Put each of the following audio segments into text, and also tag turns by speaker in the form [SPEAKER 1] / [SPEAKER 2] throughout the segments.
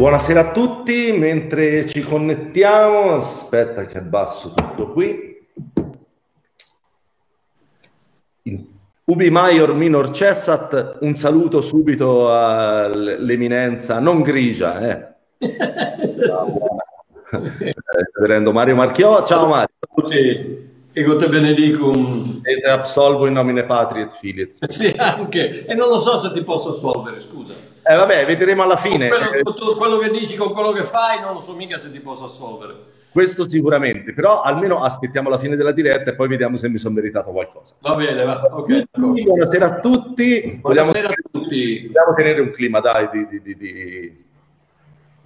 [SPEAKER 1] Buonasera a tutti, mentre ci connettiamo, aspetta che abbasso tutto qui. Ubi Maior Minor Cessat, un saluto subito all'eminenza, non grigia, eh. Reverendo Mario Marchiò, ciao Mario.
[SPEAKER 2] Ciao a tutti. Ego te benedicum.
[SPEAKER 1] E te absolvo in nomine Patri et Filii.
[SPEAKER 2] Sì, anche. E non lo so se ti posso assolvere, scusa.
[SPEAKER 1] Eh vabbè, vedremo alla fine.
[SPEAKER 2] Quello, tutto quello che dici con quello che fai, non lo so mica se ti posso assolvere.
[SPEAKER 1] Questo sicuramente, però almeno aspettiamo la fine della diretta e poi vediamo se mi sono meritato qualcosa.
[SPEAKER 2] Va bene, va. ok.
[SPEAKER 1] Buonasera a tutti.
[SPEAKER 2] Buonasera a tutti.
[SPEAKER 1] Vogliamo tenere un clima, dai, di, di, di,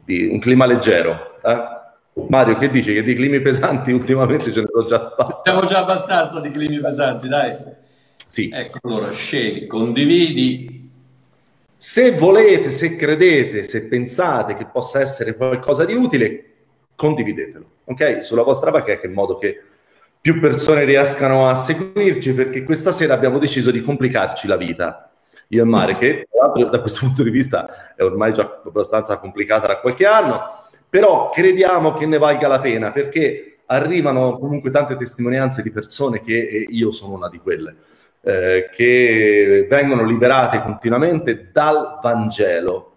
[SPEAKER 1] di un clima leggero. Eh? Mario, che dici? Che di climi pesanti ultimamente ce ne sono già abbastanza.
[SPEAKER 2] Siamo già abbastanza di climi pesanti, dai.
[SPEAKER 1] Sì.
[SPEAKER 2] Ecco, allora, scegli, condividi.
[SPEAKER 1] Se volete, se credete, se pensate che possa essere qualcosa di utile, condividetelo, ok? Sulla vostra bacheca in modo che più persone riescano a seguirci, perché questa sera abbiamo deciso di complicarci la vita. Io e Mario, che da questo punto di vista è ormai già abbastanza complicata da qualche anno, però crediamo che ne valga la pena perché arrivano comunque tante testimonianze di persone che e io sono una di quelle eh, che vengono liberate continuamente dal Vangelo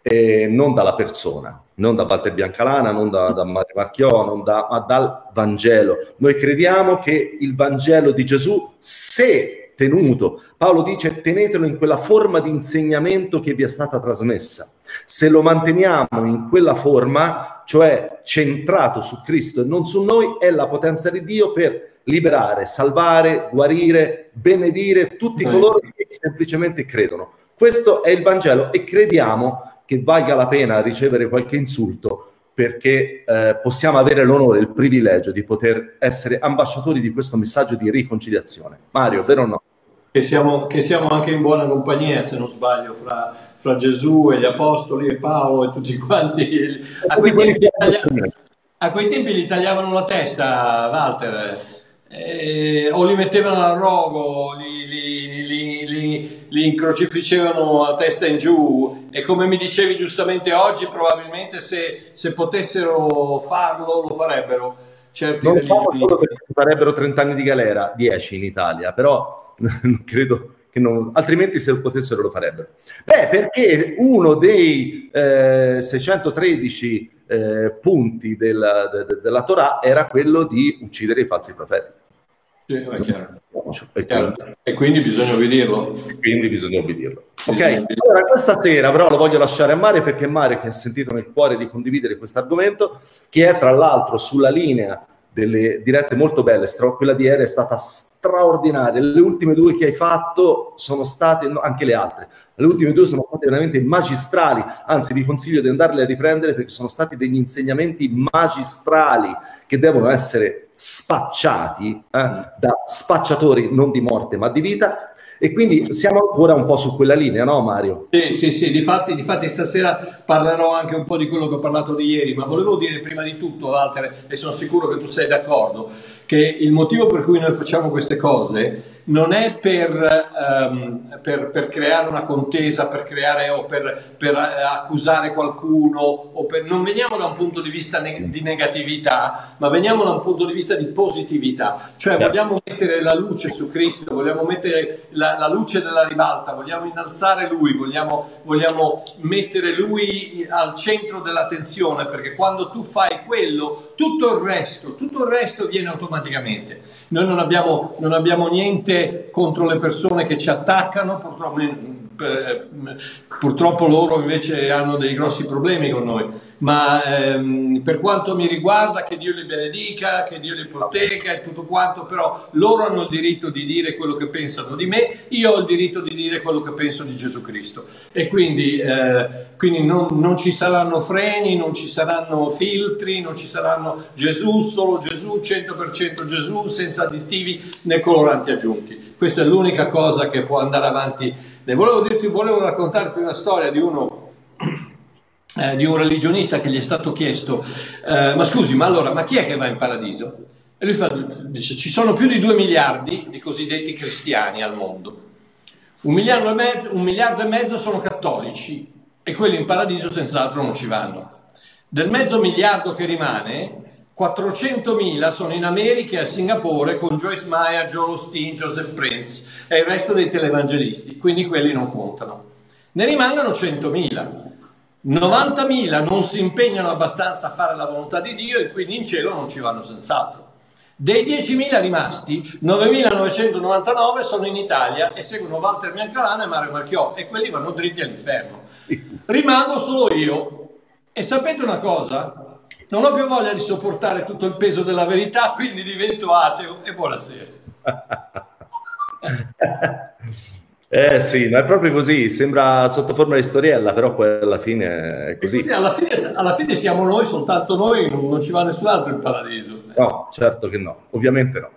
[SPEAKER 1] e non dalla persona, non da Walter Biancalana, non da, da Mario Marchiò, da, ma dal Vangelo. Noi crediamo che il Vangelo di Gesù, se tenuto, Paolo dice tenetelo in quella forma di insegnamento che vi è stata trasmessa. Se lo manteniamo in quella forma, cioè centrato su Cristo e non su noi, è la potenza di Dio per liberare, salvare, guarire, benedire tutti coloro che semplicemente credono. Questo è il Vangelo e crediamo che valga la pena ricevere qualche insulto perché eh, possiamo avere l'onore, il privilegio di poter essere ambasciatori di questo messaggio di riconciliazione. Mario, vero o no?
[SPEAKER 2] Che siamo, che siamo anche in buona compagnia, se non sbaglio, fra fra Gesù e gli Apostoli e Paolo e tutti quanti. A quei tempi, a quei tempi gli tagliavano la testa, Walter, eh, o li mettevano al rogo, li, li, li, li, incrocifissevano a testa in giù e come mi dicevi giustamente oggi, probabilmente se, se potessero farlo lo farebbero certi
[SPEAKER 1] non religionisti. Farebbero 30 anni di galera, 10 in Italia, però credo non, altrimenti se lo potessero lo farebbero. Beh, perché uno dei eh, 613 eh, punti della, de, de, della Torah era quello di uccidere i falsi profeti.
[SPEAKER 2] Sì, è chiaro. È chiaro. E quindi bisogna obbedirlo.
[SPEAKER 1] quindi bisogna obbedirlo. Ok, allora questa sera però lo voglio lasciare a Mare perché Mare che ha sentito nel cuore di condividere questo argomento, che è tra l'altro sulla linea delle dirette molto belle, stra- quella di ieri è stata straordinaria, le ultime due che hai fatto sono state, no, anche le altre, le ultime due sono state veramente magistrali, anzi vi consiglio di andarle a riprendere perché sono stati degli insegnamenti magistrali che devono essere spacciati eh, da spacciatori non di morte ma di vita e quindi siamo ancora un po' su quella linea, no Mario?
[SPEAKER 2] Sì, sì, sì, difatti, difatti stasera parlerò anche un po' di quello che ho parlato di ieri, ma volevo dire prima di tutto, Walter, e sono sicuro che tu sei d'accordo, che il motivo per cui noi facciamo queste cose non è per, um, per, per creare una contesa, per creare o per, per eh, accusare qualcuno, o per, non veniamo da un punto di vista ne- di negatività, ma veniamo da un punto di vista di positività, cioè vogliamo mettere la luce su Cristo, vogliamo mettere la la, luce della ribalta, vogliamo innalzare lui, vogliamo, vogliamo mettere lui al centro dell'attenzione, perché quando tu fai quello, tutto il resto, tutto il resto viene automaticamente. Noi non abbiamo, non abbiamo niente contro le persone che ci attaccano, purtroppo purtroppo loro invece hanno dei grossi problemi con noi, ma ehm, per quanto mi riguarda che Dio li benedica, che Dio li protegga e tutto quanto, però loro hanno il diritto di dire quello che pensano di me, io ho il diritto di dire quello che penso di Gesù Cristo e quindi, eh, quindi non, non ci saranno freni, non ci saranno filtri, non ci saranno Gesù, solo Gesù, 100% Gesù, senza additivi né coloranti aggiunti. Questa è l'unica cosa che può andare avanti. Volevo, dirti, volevo raccontarti una storia di uno, eh, di un religionista che gli è stato chiesto, eh, ma scusi, ma allora, ma chi è che va in paradiso? E lui fa, dice, ci sono più di due miliardi di cosiddetti cristiani al mondo. Un miliardo, mezzo, un miliardo e mezzo sono cattolici
[SPEAKER 3] e quelli in paradiso senz'altro non ci vanno. Del mezzo miliardo che rimane, 400.000 sono in America e a Singapore con Joyce Meyer, Joel Osteen, Joseph Prince e il resto dei televangelisti, quindi quelli non contano. Ne rimangono 100.000. 90.000 non si impegnano abbastanza a fare la volontà di Dio e quindi in cielo non ci vanno senz'altro. Dei 10.000 rimasti, 9.999 sono in Italia e seguono Walter Biancalana e Mario Marchiò e quelli vanno dritti all'inferno. Rimango solo io. E sapete una cosa? Non ho più voglia di sopportare tutto il peso della verità, quindi divento ateo e buonasera.
[SPEAKER 1] eh sì, ma è proprio così, sembra sotto forma di storiella, però poi alla fine è così.
[SPEAKER 3] così alla, fine, alla, fine, siamo noi, soltanto noi, non ci va nessun altro in paradiso.
[SPEAKER 1] No, certo che no, ovviamente no.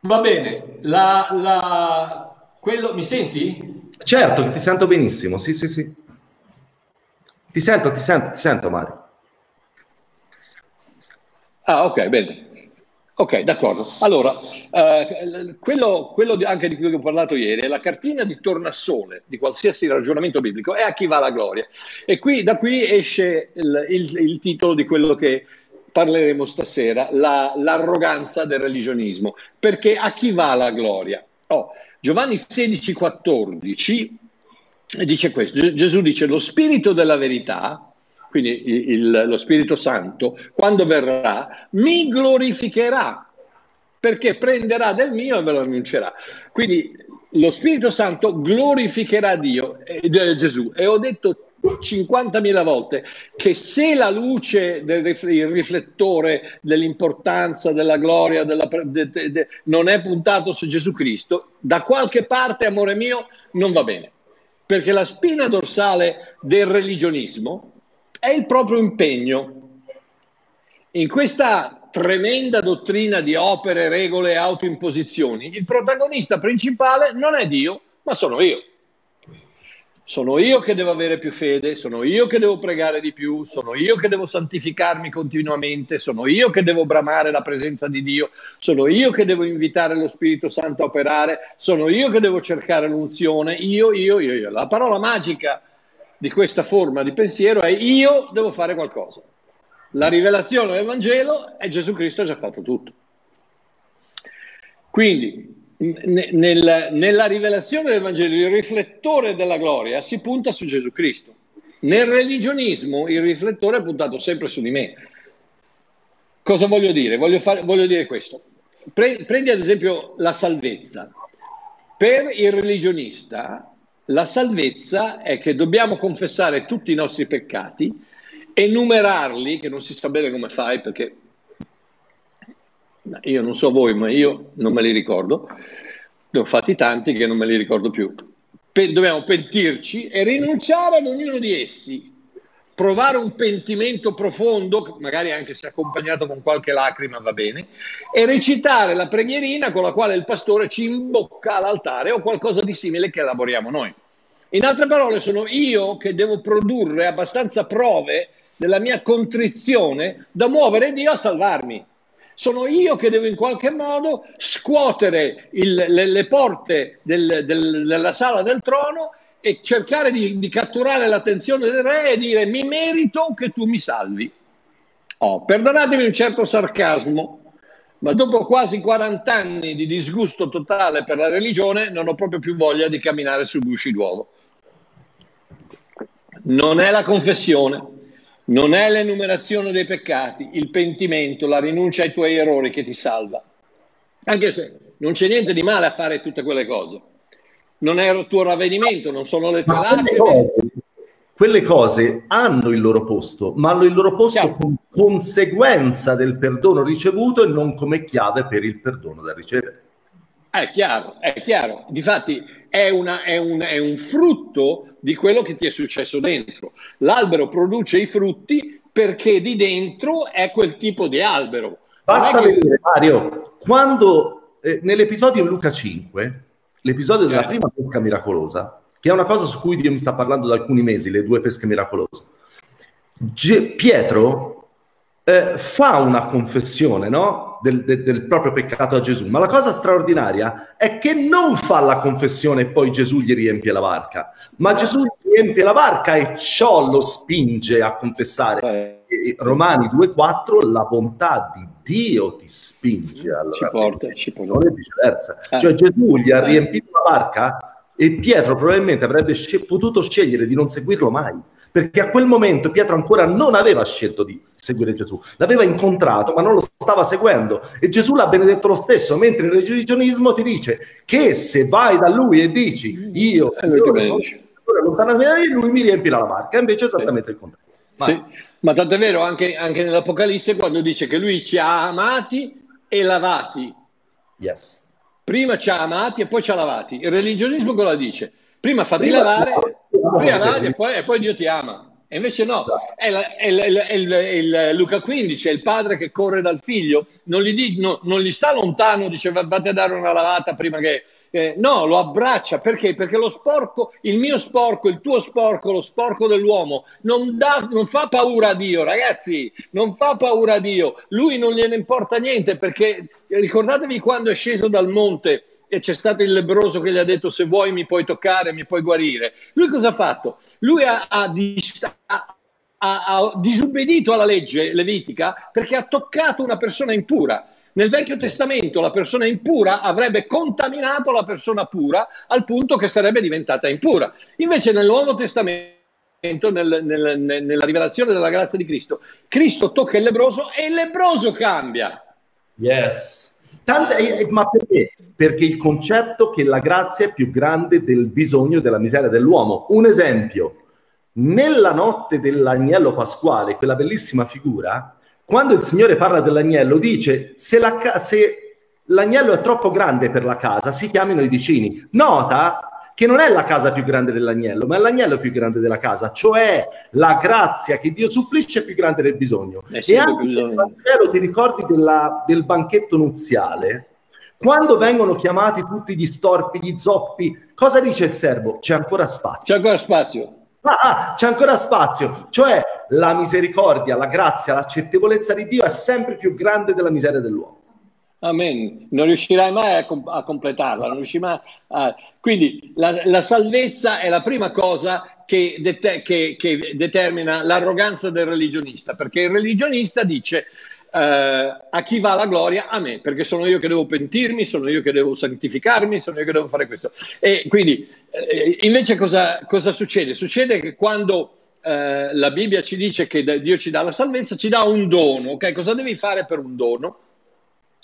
[SPEAKER 3] Va bene, la, la... Quello... mi senti?
[SPEAKER 1] Certo che ti sento benissimo, sì sì sì. Ti sento, ti sento, ti sento Mario.
[SPEAKER 2] Ah, ok, bene. Ok, d'accordo. Allora, eh, quello, quello di, anche di cui ho parlato ieri è la cartina di tornasole di qualsiasi ragionamento biblico, è a chi va la gloria. E qui, da qui esce il, il, il titolo di quello che parleremo stasera, la, l'arroganza del religionismo. Perché a chi va la gloria? Oh, Giovanni 16, 14 dice questo, Gesù dice lo spirito della verità quindi il, lo Spirito Santo, quando verrà, mi glorificherà, perché prenderà del mio e ve lo annuncerà. Quindi lo Spirito Santo glorificherà Dio, eh, Gesù. E ho detto 50.000 volte che se la luce del riflettore dell'importanza, della gloria, della, de, de, de, non è puntato su Gesù Cristo, da qualche parte, amore mio, non va bene. Perché la spina dorsale del religionismo è il proprio impegno. In questa tremenda dottrina di opere, regole e autoimposizioni, il protagonista principale non è Dio, ma sono io. Sono io che devo avere più fede, sono io che devo pregare di più, sono io che devo santificarmi continuamente, sono io che devo bramare la presenza di Dio, sono io che devo invitare lo Spirito Santo a operare, sono io che devo cercare l'unzione, io, io, io, io. La parola magica di questa forma di pensiero è io devo fare qualcosa. La rivelazione del Vangelo è Gesù Cristo ha già fatto tutto. Quindi nel, nella rivelazione del Vangelo il riflettore della gloria si punta su Gesù Cristo. Nel religionismo il riflettore è puntato sempre su di me. Cosa voglio dire? Voglio, fare, voglio dire questo. Pre, prendi ad esempio la salvezza. Per il religionista la salvezza è che dobbiamo confessare tutti i nostri peccati, enumerarli, che non si sa bene come fai perché io non so voi, ma io non me li ricordo, ne ho fatti tanti che non me li ricordo più. Pe- dobbiamo pentirci e rinunciare ad ognuno di essi, provare un pentimento profondo, magari anche se accompagnato con qualche lacrima va bene, e recitare la preghierina con la quale il pastore ci imbocca all'altare o qualcosa di simile che elaboriamo noi. In altre parole, sono io che devo produrre abbastanza prove della mia contrizione da muovere Dio a salvarmi. Sono io che devo in qualche modo scuotere il, le, le, porte del, del, della sala del trono e cercare di, di, catturare l'attenzione del re e dire mi merito che tu mi salvi. Oh, perdonatemi un certo sarcasmo, ma dopo quasi 40 anni di disgusto totale per la religione non ho proprio più voglia di camminare su gusci d'uovo. Non è la confessione, non è l'enumerazione dei peccati, il pentimento, la rinuncia ai tuoi errori che ti salva. Anche se non c'è niente di male a fare tutte quelle cose. Non è il tuo ravvedimento, non sono le tue lacrime.
[SPEAKER 1] Quelle cose hanno il loro posto, ma hanno il loro posto Chiaro. con conseguenza del perdono ricevuto e non come chiave per il perdono da ricevere.
[SPEAKER 2] È chiaro, è chiaro. Difatti è, una, è, un, è un frutto di quello che ti è successo dentro. L'albero produce i frutti perché di dentro è quel tipo di albero.
[SPEAKER 1] Basta che... vedere, Mario, quando eh, nell'episodio Luca 5, l'episodio della eh. prima pesca miracolosa, che è una cosa su cui Dio mi sta parlando da alcuni mesi, le due pesche miracolose, G- Pietro eh, fa una confessione, no? Del, del, del, proprio peccato a Gesù, ma la cosa straordinaria è che non fa la confessione e poi Gesù gli riempie la barca, ma Gesù gli riempie la barca e ciò lo spinge a confessare. E Romani 2,4 la bontà di Dio ti spinge alla
[SPEAKER 2] ci porta, ci porta.
[SPEAKER 1] non è viceversa. Eh. Cioè Gesù gli ha eh. riempito la barca e Pietro probabilmente avrebbe sc- potuto scegliere di non seguirlo mai perché a quel momento Pietro ancora non aveva scelto di seguire Gesù, l'aveva incontrato ma non lo stava seguendo e Gesù l'ha benedetto lo stesso, mentre il religionismo ti dice che se vai da lui e dici io sono lontano da me, lui mi riempirà la barca, invece è esattamente sì. il contrario.
[SPEAKER 2] Sì. Ma tanto è vero anche, anche nell'Apocalisse quando dice che lui ci ha amati e lavati.
[SPEAKER 1] Yes.
[SPEAKER 2] Prima ci ha amati e poi ci ha lavati. Il religionismo cosa dice? Prima fatti prima, lavare, no, prima lavare e, poi, e poi Dio ti ama. E invece no, è, la, è, il, è, il, è, il, Luca 15, è il padre che corre dal figlio, non gli, di, no, non gli sta lontano, dice vatti a dare una lavata prima che... Eh, no, lo abbraccia perché? Perché lo sporco, il mio sporco, il tuo sporco, lo sporco dell'uomo non, dà, non fa paura a Dio, ragazzi, non fa paura a Dio. Lui non gliene importa niente perché ricordatevi quando è sceso dal monte e c'è stato il lebroso che gli ha detto se vuoi mi puoi toccare, mi puoi guarire. Lui cosa ha fatto? Lui ha, ha, ha, ha disubbedito alla legge levitica perché ha toccato una persona impura. Nel Vecchio Testamento la persona impura avrebbe contaminato la persona pura al punto che sarebbe diventata impura. Invece nel Nuovo Testamento nel, nel, nella rivelazione della grazia di Cristo, Cristo tocca il lebroso e il lebroso cambia.
[SPEAKER 1] Yes. Tante, ma perché? Perché il concetto che la grazia è più grande del bisogno e della miseria dell'uomo. Un esempio, nella notte dell'agnello pasquale, quella bellissima figura, quando il Signore parla dell'agnello, dice se, la, se l'agnello è troppo grande per la casa, si chiamino i vicini. Nota che non è la casa più grande dell'agnello, ma è l'agnello più grande della casa, cioè la grazia che Dio supplisce è più grande del bisogno. Eh e anche nel Vangelo ti ricordi della, del banchetto nuziale? Quando vengono chiamati tutti gli storpi, gli zoppi, cosa dice il servo? C'è ancora spazio.
[SPEAKER 2] C'è ancora spazio.
[SPEAKER 1] Ah, ah, c'è ancora spazio, cioè la misericordia, la grazia, l'accettavolezza di Dio è sempre più grande della miseria dell'uomo.
[SPEAKER 2] Amen. Non riuscirai mai a, com- a completarla. Mai a... Quindi la, la, salvezza è la prima cosa che, det- che, che, determina l'arroganza del religionista, perché il religionista dice eh, a chi va la gloria? A me, perché sono io che devo pentirmi, sono io che devo santificarmi, sono io che devo fare questo. E quindi eh, invece cosa, cosa, succede? Succede che quando eh, la Bibbia ci dice che Dio ci dà la salvezza, ci dà un dono. Ok, cosa devi fare per un dono?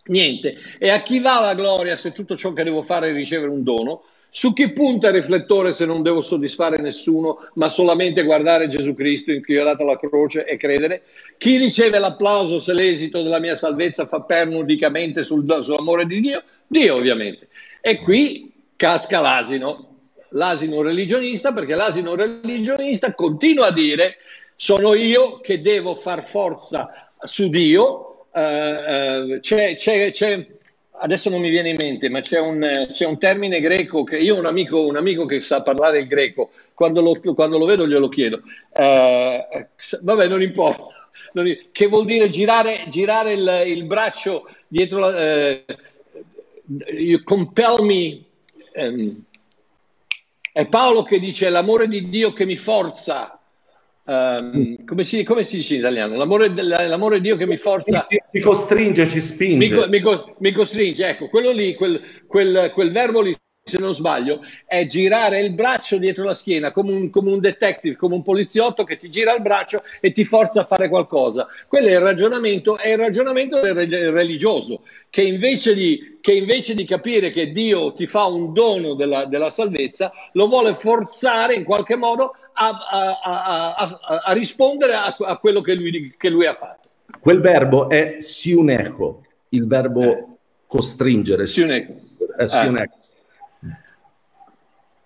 [SPEAKER 2] Niente. E a chi va la gloria se tutto ciò che devo fare è ricevere un dono? Su chi punta il riflettore se non devo soddisfare nessuno, ma solamente guardare Gesù Cristo inchiodato alla croce e credere? Chi riceve l'applauso se l'esito della mia salvezza fa pernudicamente sul, sull'amore di Dio? Dio, ovviamente. E qui casca l'asino, l'asino religionista, perché l'asino religionista continua a dire sono io che devo far forza su Dio uh, c'è, c'è, c'è, adesso non mi viene in mente, ma c'è un, c'è un termine greco che io ho un amico, un amico che sa parlare il greco, quando lo, quando lo vedo glielo chiedo. Uh, vabbè, non importa. Non, che vuol dire girare, girare il, il, braccio dietro la... Uh, compel me... Um, è Paolo che dice l'amore di Dio che mi forza Um, come, si, come, si, dice in italiano? L'amore, l'amore, di Dio che mi forza.
[SPEAKER 1] Mi costringe, ci spinge.
[SPEAKER 2] Mi, mi, mi costringe, ecco, quello lì, quel, quel, quel, verbo lì, se non sbaglio, è girare il braccio dietro la schiena, come un, come un, detective, come un poliziotto che ti gira il braccio e ti forza a fare qualcosa. Quello è il ragionamento, è il ragionamento del religioso, che invece, di, che invece di capire che Dio ti fa un dono della, della salvezza, lo vuole forzare in qualche modo a, a, a, a rispondere a, quello che lui, che lui, ha fatto.
[SPEAKER 1] Quel verbo è siuneco, il verbo eh. costringere.
[SPEAKER 2] Siuneco. È siuneco. Eh.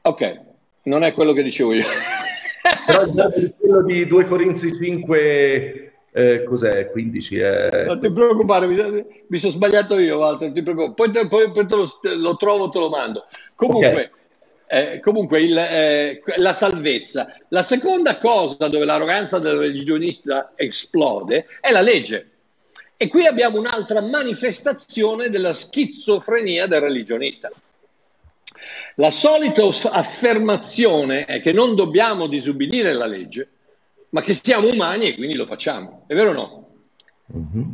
[SPEAKER 2] Ok, non è quello che dicevo io.
[SPEAKER 1] Però il quello di 2 Corinzi 5, eh, cos'è? 15? È...
[SPEAKER 2] Non ti preoccupare, mi, mi sono sbagliato io, Walter, poi, te, poi, poi te lo, lo, trovo, te lo mando. Comunque, okay. Eh, comunque il, eh, la salvezza. La seconda cosa dove l'arroganza del religionista esplode è la legge. E qui abbiamo un'altra manifestazione della schizofrenia del religionista. La solita affermazione è che non dobbiamo disubbidire la legge, ma che siamo umani e quindi lo facciamo. È vero o no? Mm-hmm.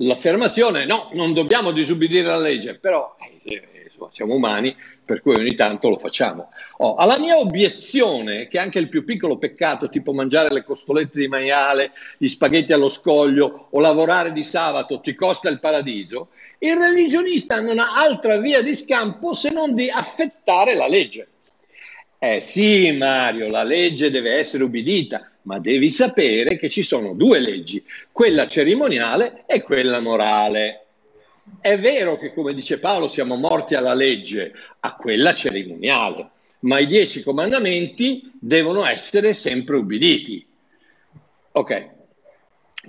[SPEAKER 2] L'affermazione è no, non dobbiamo disubbidire la legge, però eh, siamo umani per cui ogni tanto lo facciamo. Oh, alla mia obiezione, che anche il più piccolo peccato, tipo mangiare le costolette di maiale, gli spaghetti allo scoglio o lavorare di sabato, ti costa il paradiso, il religionista non ha altra via di scampo se non di affettare la legge. Eh sì, Mario, la legge deve essere ubbidita, ma devi sapere che ci sono due leggi, quella cerimoniale e quella morale. È vero che, come dice Paolo, siamo morti alla legge, a quella cerimoniale, ma i dieci comandamenti devono essere sempre ubbiditi. Ok,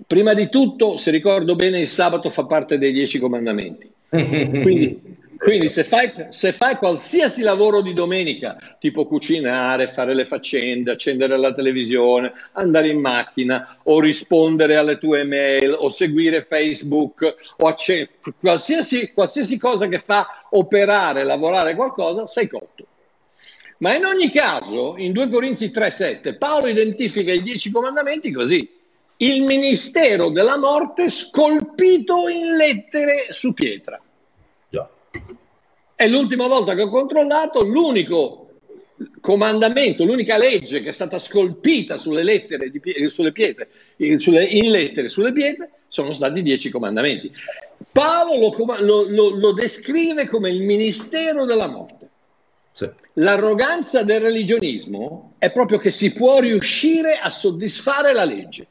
[SPEAKER 2] prima di tutto, se ricordo bene, il sabato fa parte dei dieci comandamenti. Quindi quindi se fai, se fai, qualsiasi lavoro di domenica, tipo cucinare, fare le faccende, accendere la televisione, andare in macchina o rispondere alle tue email o seguire Facebook o accend- qualsiasi, qualsiasi cosa che fa operare, lavorare qualcosa, sei cotto. Ma in ogni caso, in 2 Corinzi 3:7, Paolo identifica i dieci comandamenti così. Il ministero della morte scolpito in lettere su pietra. È l'ultima volta che ho controllato, l'unico comandamento, l'unica legge che è stata scolpita sulle lettere, di, sulle pietre, sulle, in lettere sulle pietre, sono stati dieci comandamenti. Paolo lo, lo, lo, lo descrive come il ministero della morte. Sì. L'arroganza del religionismo è proprio che si può riuscire a soddisfare la legge.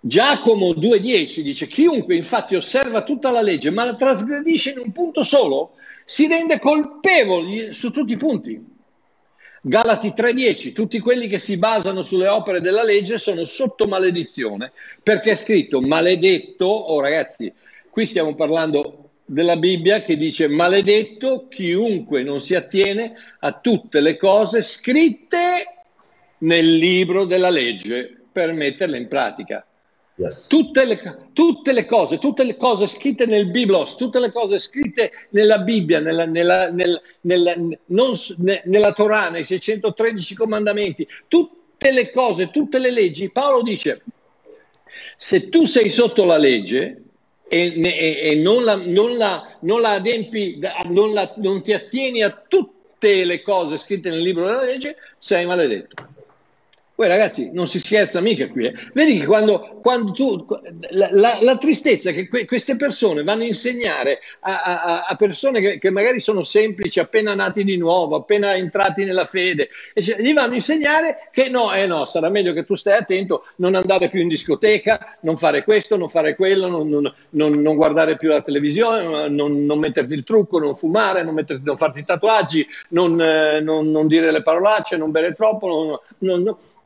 [SPEAKER 2] Giacomo 2,10 dice: Chiunque infatti osserva tutta la legge ma la trasgredisce in un punto solo si rende colpevole su tutti i punti. Galati 3:10, tutti quelli che si basano sulle opere della legge sono sotto maledizione, perché è scritto maledetto, oh ragazzi, qui stiamo parlando della Bibbia che dice maledetto chiunque non si attiene a tutte le cose scritte nel libro della legge per metterle in pratica. Yes. Tutte, le, tutte, le, cose, tutte le cose scritte nel Biblos, tutte le cose scritte nella Bibbia, nella, nella, nella, nella, non, nella Torah, nei 613 comandamenti, tutte le cose, tutte le leggi, Paolo dice, se tu sei sotto la legge e, e, e non, la, non, la, non, la, adempi, non, la, non ti attieni a tutte le cose scritte nel libro della legge, sei maledetto. Poi ragazzi, non si scherza mica qui. Eh. Vedi che quando, quando tu... La, la, la, tristezza che que, queste persone vanno a insegnare a, a, a persone che, che, magari sono semplici, appena nati di nuovo, appena entrati nella fede, e cioè, gli vanno a insegnare che no, eh no, sarà meglio che tu stai attento, non andare più in discoteca, non fare questo, non fare quello, non, non, non, non guardare più la televisione, non, metterti il trucco, non fumare, non, metterti, farti tatuaggi, non, eh, dire le parolacce, non bere troppo,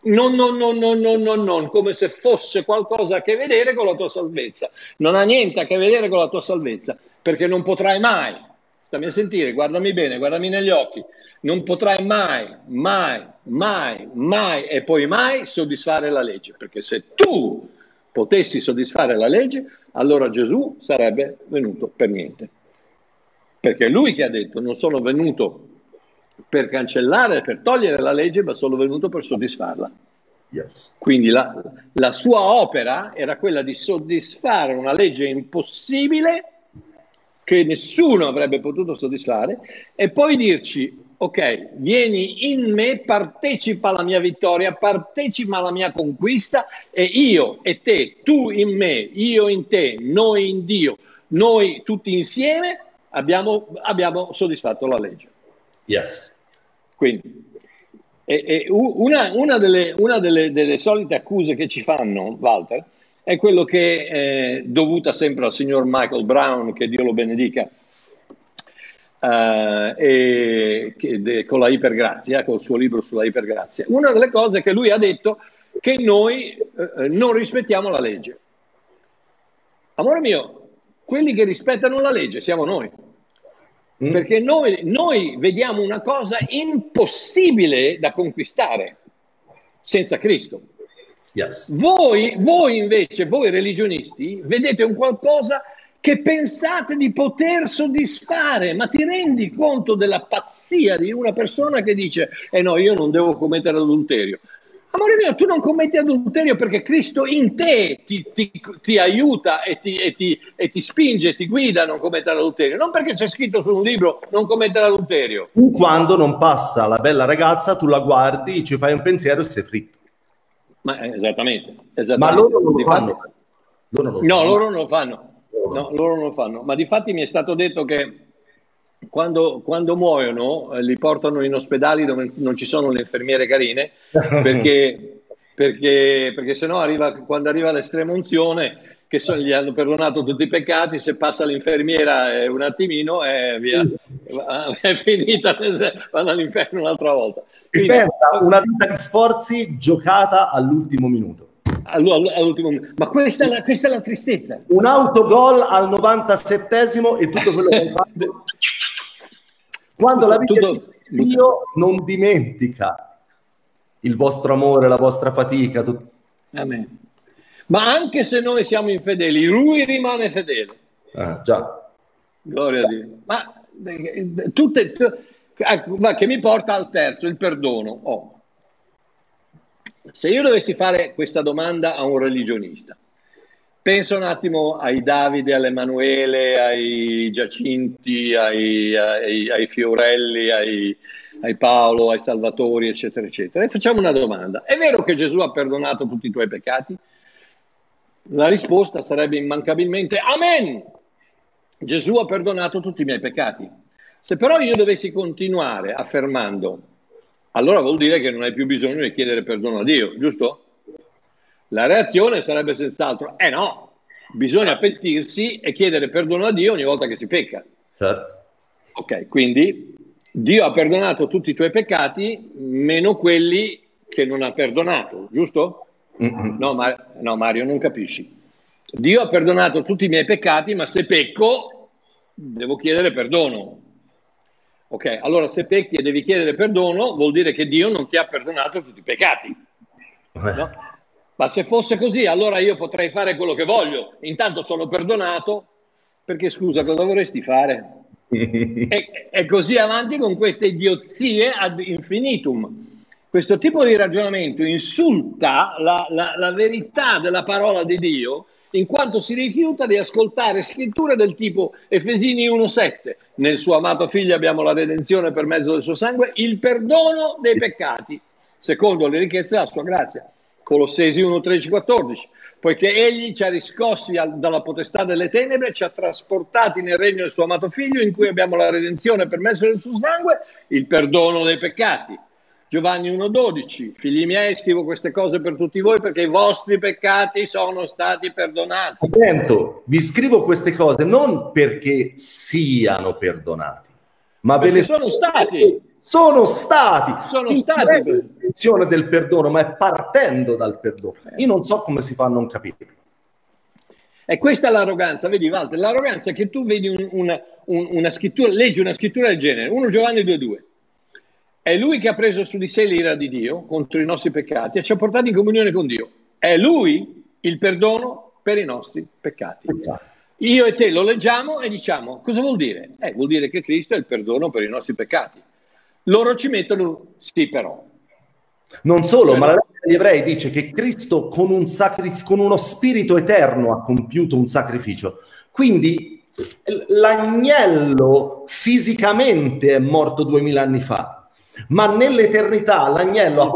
[SPEAKER 2] non non, non, non, non, non, non, come se fosse qualcosa a che vedere con la tua salvezza. Non ha niente a che vedere con la tua salvezza, perché non potrai mai, stammi a sentire, guardami bene, guardami negli occhi, non potrai mai, mai, mai, mai e poi mai soddisfare la legge, perché se tu potessi soddisfare la legge, allora Gesù sarebbe venuto per niente. Perché è lui che ha detto, non sono venuto per cancellare, per togliere la legge, ma sono venuto per soddisfarla. Yes. Quindi la, la, sua opera era quella di soddisfare una legge impossibile che nessuno avrebbe potuto soddisfare e poi dirci, ok, vieni in me, partecipa alla mia vittoria, partecipa alla mia conquista e io e te, tu in me, io in te, noi in Dio, noi tutti insieme abbiamo, abbiamo soddisfatto la legge.
[SPEAKER 1] Yes.
[SPEAKER 2] Quindi, e, e una, una, delle, una delle, delle, solite accuse che ci fanno, Walter, è quello che è dovuta sempre al signor Michael Brown, che Dio lo benedica, uh, e, che, de, con la ipergrazia, col suo libro sulla ipergrazia. Una delle cose che lui ha detto è che noi uh, non rispettiamo la legge. Amore mio, quelli che rispettano la legge siamo noi. Mm. Perché noi, noi vediamo una cosa impossibile da conquistare senza Cristo. Yes. Voi, voi invece, voi religionisti, vedete un qualcosa che pensate di poter soddisfare, ma ti rendi conto della pazzia di una persona che dice, eh no, io non devo commettere adulterio. Amore mio, tu non commetti adulterio perché Cristo in te ti, ti, ti aiuta e ti, e, e ti, spinge, ti guida a non commettere adulterio, non perché c'è scritto su un libro non commettere adulterio.
[SPEAKER 1] Quando non passa la bella ragazza, tu la guardi, ci fai un pensiero e sei fritto.
[SPEAKER 2] Ma, eh, esattamente, esattamente.
[SPEAKER 1] Ma loro non lo fanno.
[SPEAKER 2] Loro non no, fanno. loro non lo fanno. No, loro non lo fanno. Ma di fatti mi è stato detto che quando, quando muoiono eh, li portano in ospedali dove non ci sono le infermiere carine perché, perché, perché se no arriva, quando arriva l'estrema unzione che so, gli hanno perdonato tutti i peccati, se passa l'infermiera eh, un attimino è via, è finita, vanno all'inferno un'altra volta.
[SPEAKER 1] Quindi, pensa, una vita di sforzi giocata all'ultimo minuto.
[SPEAKER 2] All'ultimo, ma questa è, la, questa è la tristezza.
[SPEAKER 1] Un autogol al 97esimo e tutto quello che hai fatto. Quando la vita di Dio non dimentica il vostro amore, la vostra fatica. Tutto.
[SPEAKER 2] Amen. Ma anche se noi siamo infedeli, lui rimane fedele.
[SPEAKER 1] Ah, già.
[SPEAKER 2] Gloria a Dio. Ma eh, tutte, ecco, che mi porta al terzo, il perdono. Oh. Se io dovessi fare questa domanda a un religionista, pensa un attimo ai Davide, all'Emanuele, ai Giacinti, ai, ai, ai Fiorelli, ai, ai, Paolo, ai Salvatori, eccetera, eccetera. E facciamo una domanda. È vero che Gesù ha perdonato tutti i tuoi peccati? La risposta sarebbe immancabilmente Amen! Gesù ha perdonato tutti i miei peccati. Se però io dovessi continuare affermando, allora vuol dire che non hai più bisogno di chiedere perdono a Dio, giusto? La reazione sarebbe senz'altro, eh no, bisogna pentirsi e chiedere perdono a Dio ogni volta che si pecca.
[SPEAKER 1] Certo.
[SPEAKER 2] Ok, quindi Dio ha perdonato tutti i tuoi peccati, meno quelli che non ha perdonato, giusto? No, Mar- no, Mario, non capisci. Dio ha perdonato tutti i miei peccati, ma se pecco, devo chiedere perdono. Ok, allora se pecchi e devi chiedere perdono, vuol dire che Dio non ti ha perdonato tutti i peccati. No? Ma se fosse così, allora io potrei fare quello che voglio. Intanto sono perdonato, perché scusa, cosa vorresti fare? e, e così avanti con queste idiozie ad infinitum. Questo tipo di ragionamento insulta la, la, la verità della parola di Dio in quanto si rifiuta di ascoltare scritture del tipo Efesini 1.7, nel suo amato figlio abbiamo la redenzione per mezzo del suo sangue, il perdono dei peccati, secondo le ricchezze della sua grazia. Colossesi 1.13-14, poiché egli ci ha riscossi al, dalla potestà delle tenebre, ci ha trasportati nel regno del suo amato figlio, in cui abbiamo la redenzione per mezzo del suo sangue, il perdono dei peccati. Giovanni 1,12, figli miei, scrivo queste cose per tutti voi perché i vostri peccati sono stati perdonati.
[SPEAKER 1] Attento, vi scrivo queste cose non perché siano perdonati, ma
[SPEAKER 2] perché ve le sono stati.
[SPEAKER 1] Sono stati.
[SPEAKER 2] Sono in stati.
[SPEAKER 1] Del perdono, ma è partendo dal perdono. Io non so come si fa a non capire.
[SPEAKER 2] E questa è l'arroganza, vedi Walter, l'arroganza è che tu vedi un, una, un, una scrittura, leggi una scrittura del genere, 1 Giovanni 2,2 è lui che ha preso su di sé l'ira di Dio contro i nostri peccati e ci ha portati in comunione con Dio. È lui il perdono per i nostri peccati. Io e te lo leggiamo e diciamo cosa vuol dire? Eh, vuol dire che Cristo è il perdono per i nostri peccati. Loro ci mettono sì però.
[SPEAKER 1] Non solo, cioè, ma la legge degli ebrei dice che Cristo con, un sacrif- con uno spirito eterno ha compiuto un sacrificio. Quindi l'agnello fisicamente è morto duemila anni fa, ma nell'eternità l'agnello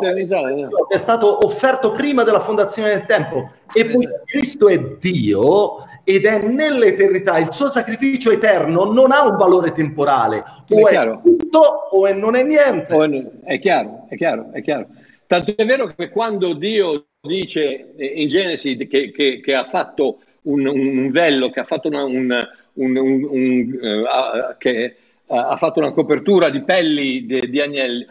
[SPEAKER 1] è stato offerto prima della fondazione del tempo e poi Cristo è Dio ed è nell'eternità, il suo sacrificio eterno non ha un valore temporale, o è, è tutto o è non è niente.
[SPEAKER 2] È chiaro, è chiaro, è chiaro. Tanto è vero che quando Dio dice in Genesi che, che, che ha fatto un, un, vello, che ha fatto una, un, un, uh, che ha fatto una copertura di pelli di, di agnelli.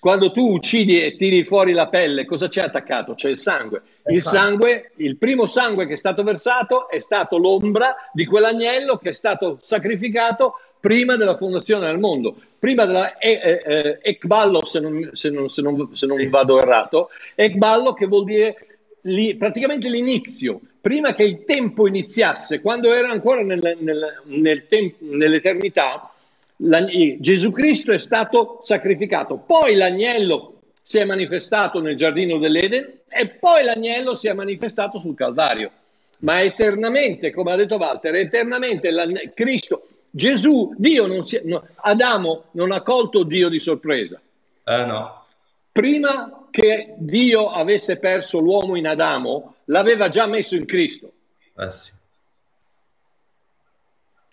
[SPEAKER 2] Quando tu uccidi e tiri fuori la pelle, cosa c'è attaccato? C'è il sangue. Il sangue, il primo sangue che è stato versato è stato l'ombra di quell'agnello che è stato sacrificato prima della fondazione del mondo, prima della eh, eh, Ekballo, se non, se, non, se, non, se non vado errato, Ekballo che vuol dire li, praticamente l'inizio, prima che il tempo iniziasse, quando era ancora nel, nel, nel temp- nell'eternità, Gesù Cristo è stato sacrificato, poi l'agnello si è manifestato nel giardino dell'Eden e poi l'agnello si è manifestato sul Calvario. Ma eternamente, come ha detto Walter, eternamente Cristo, Gesù, Dio non si, no, Adamo non ha colto Dio di sorpresa.
[SPEAKER 1] Eh no.
[SPEAKER 2] Prima che Dio avesse perso l'uomo in Adamo, l'aveva già messo in Cristo.
[SPEAKER 1] Eh sì.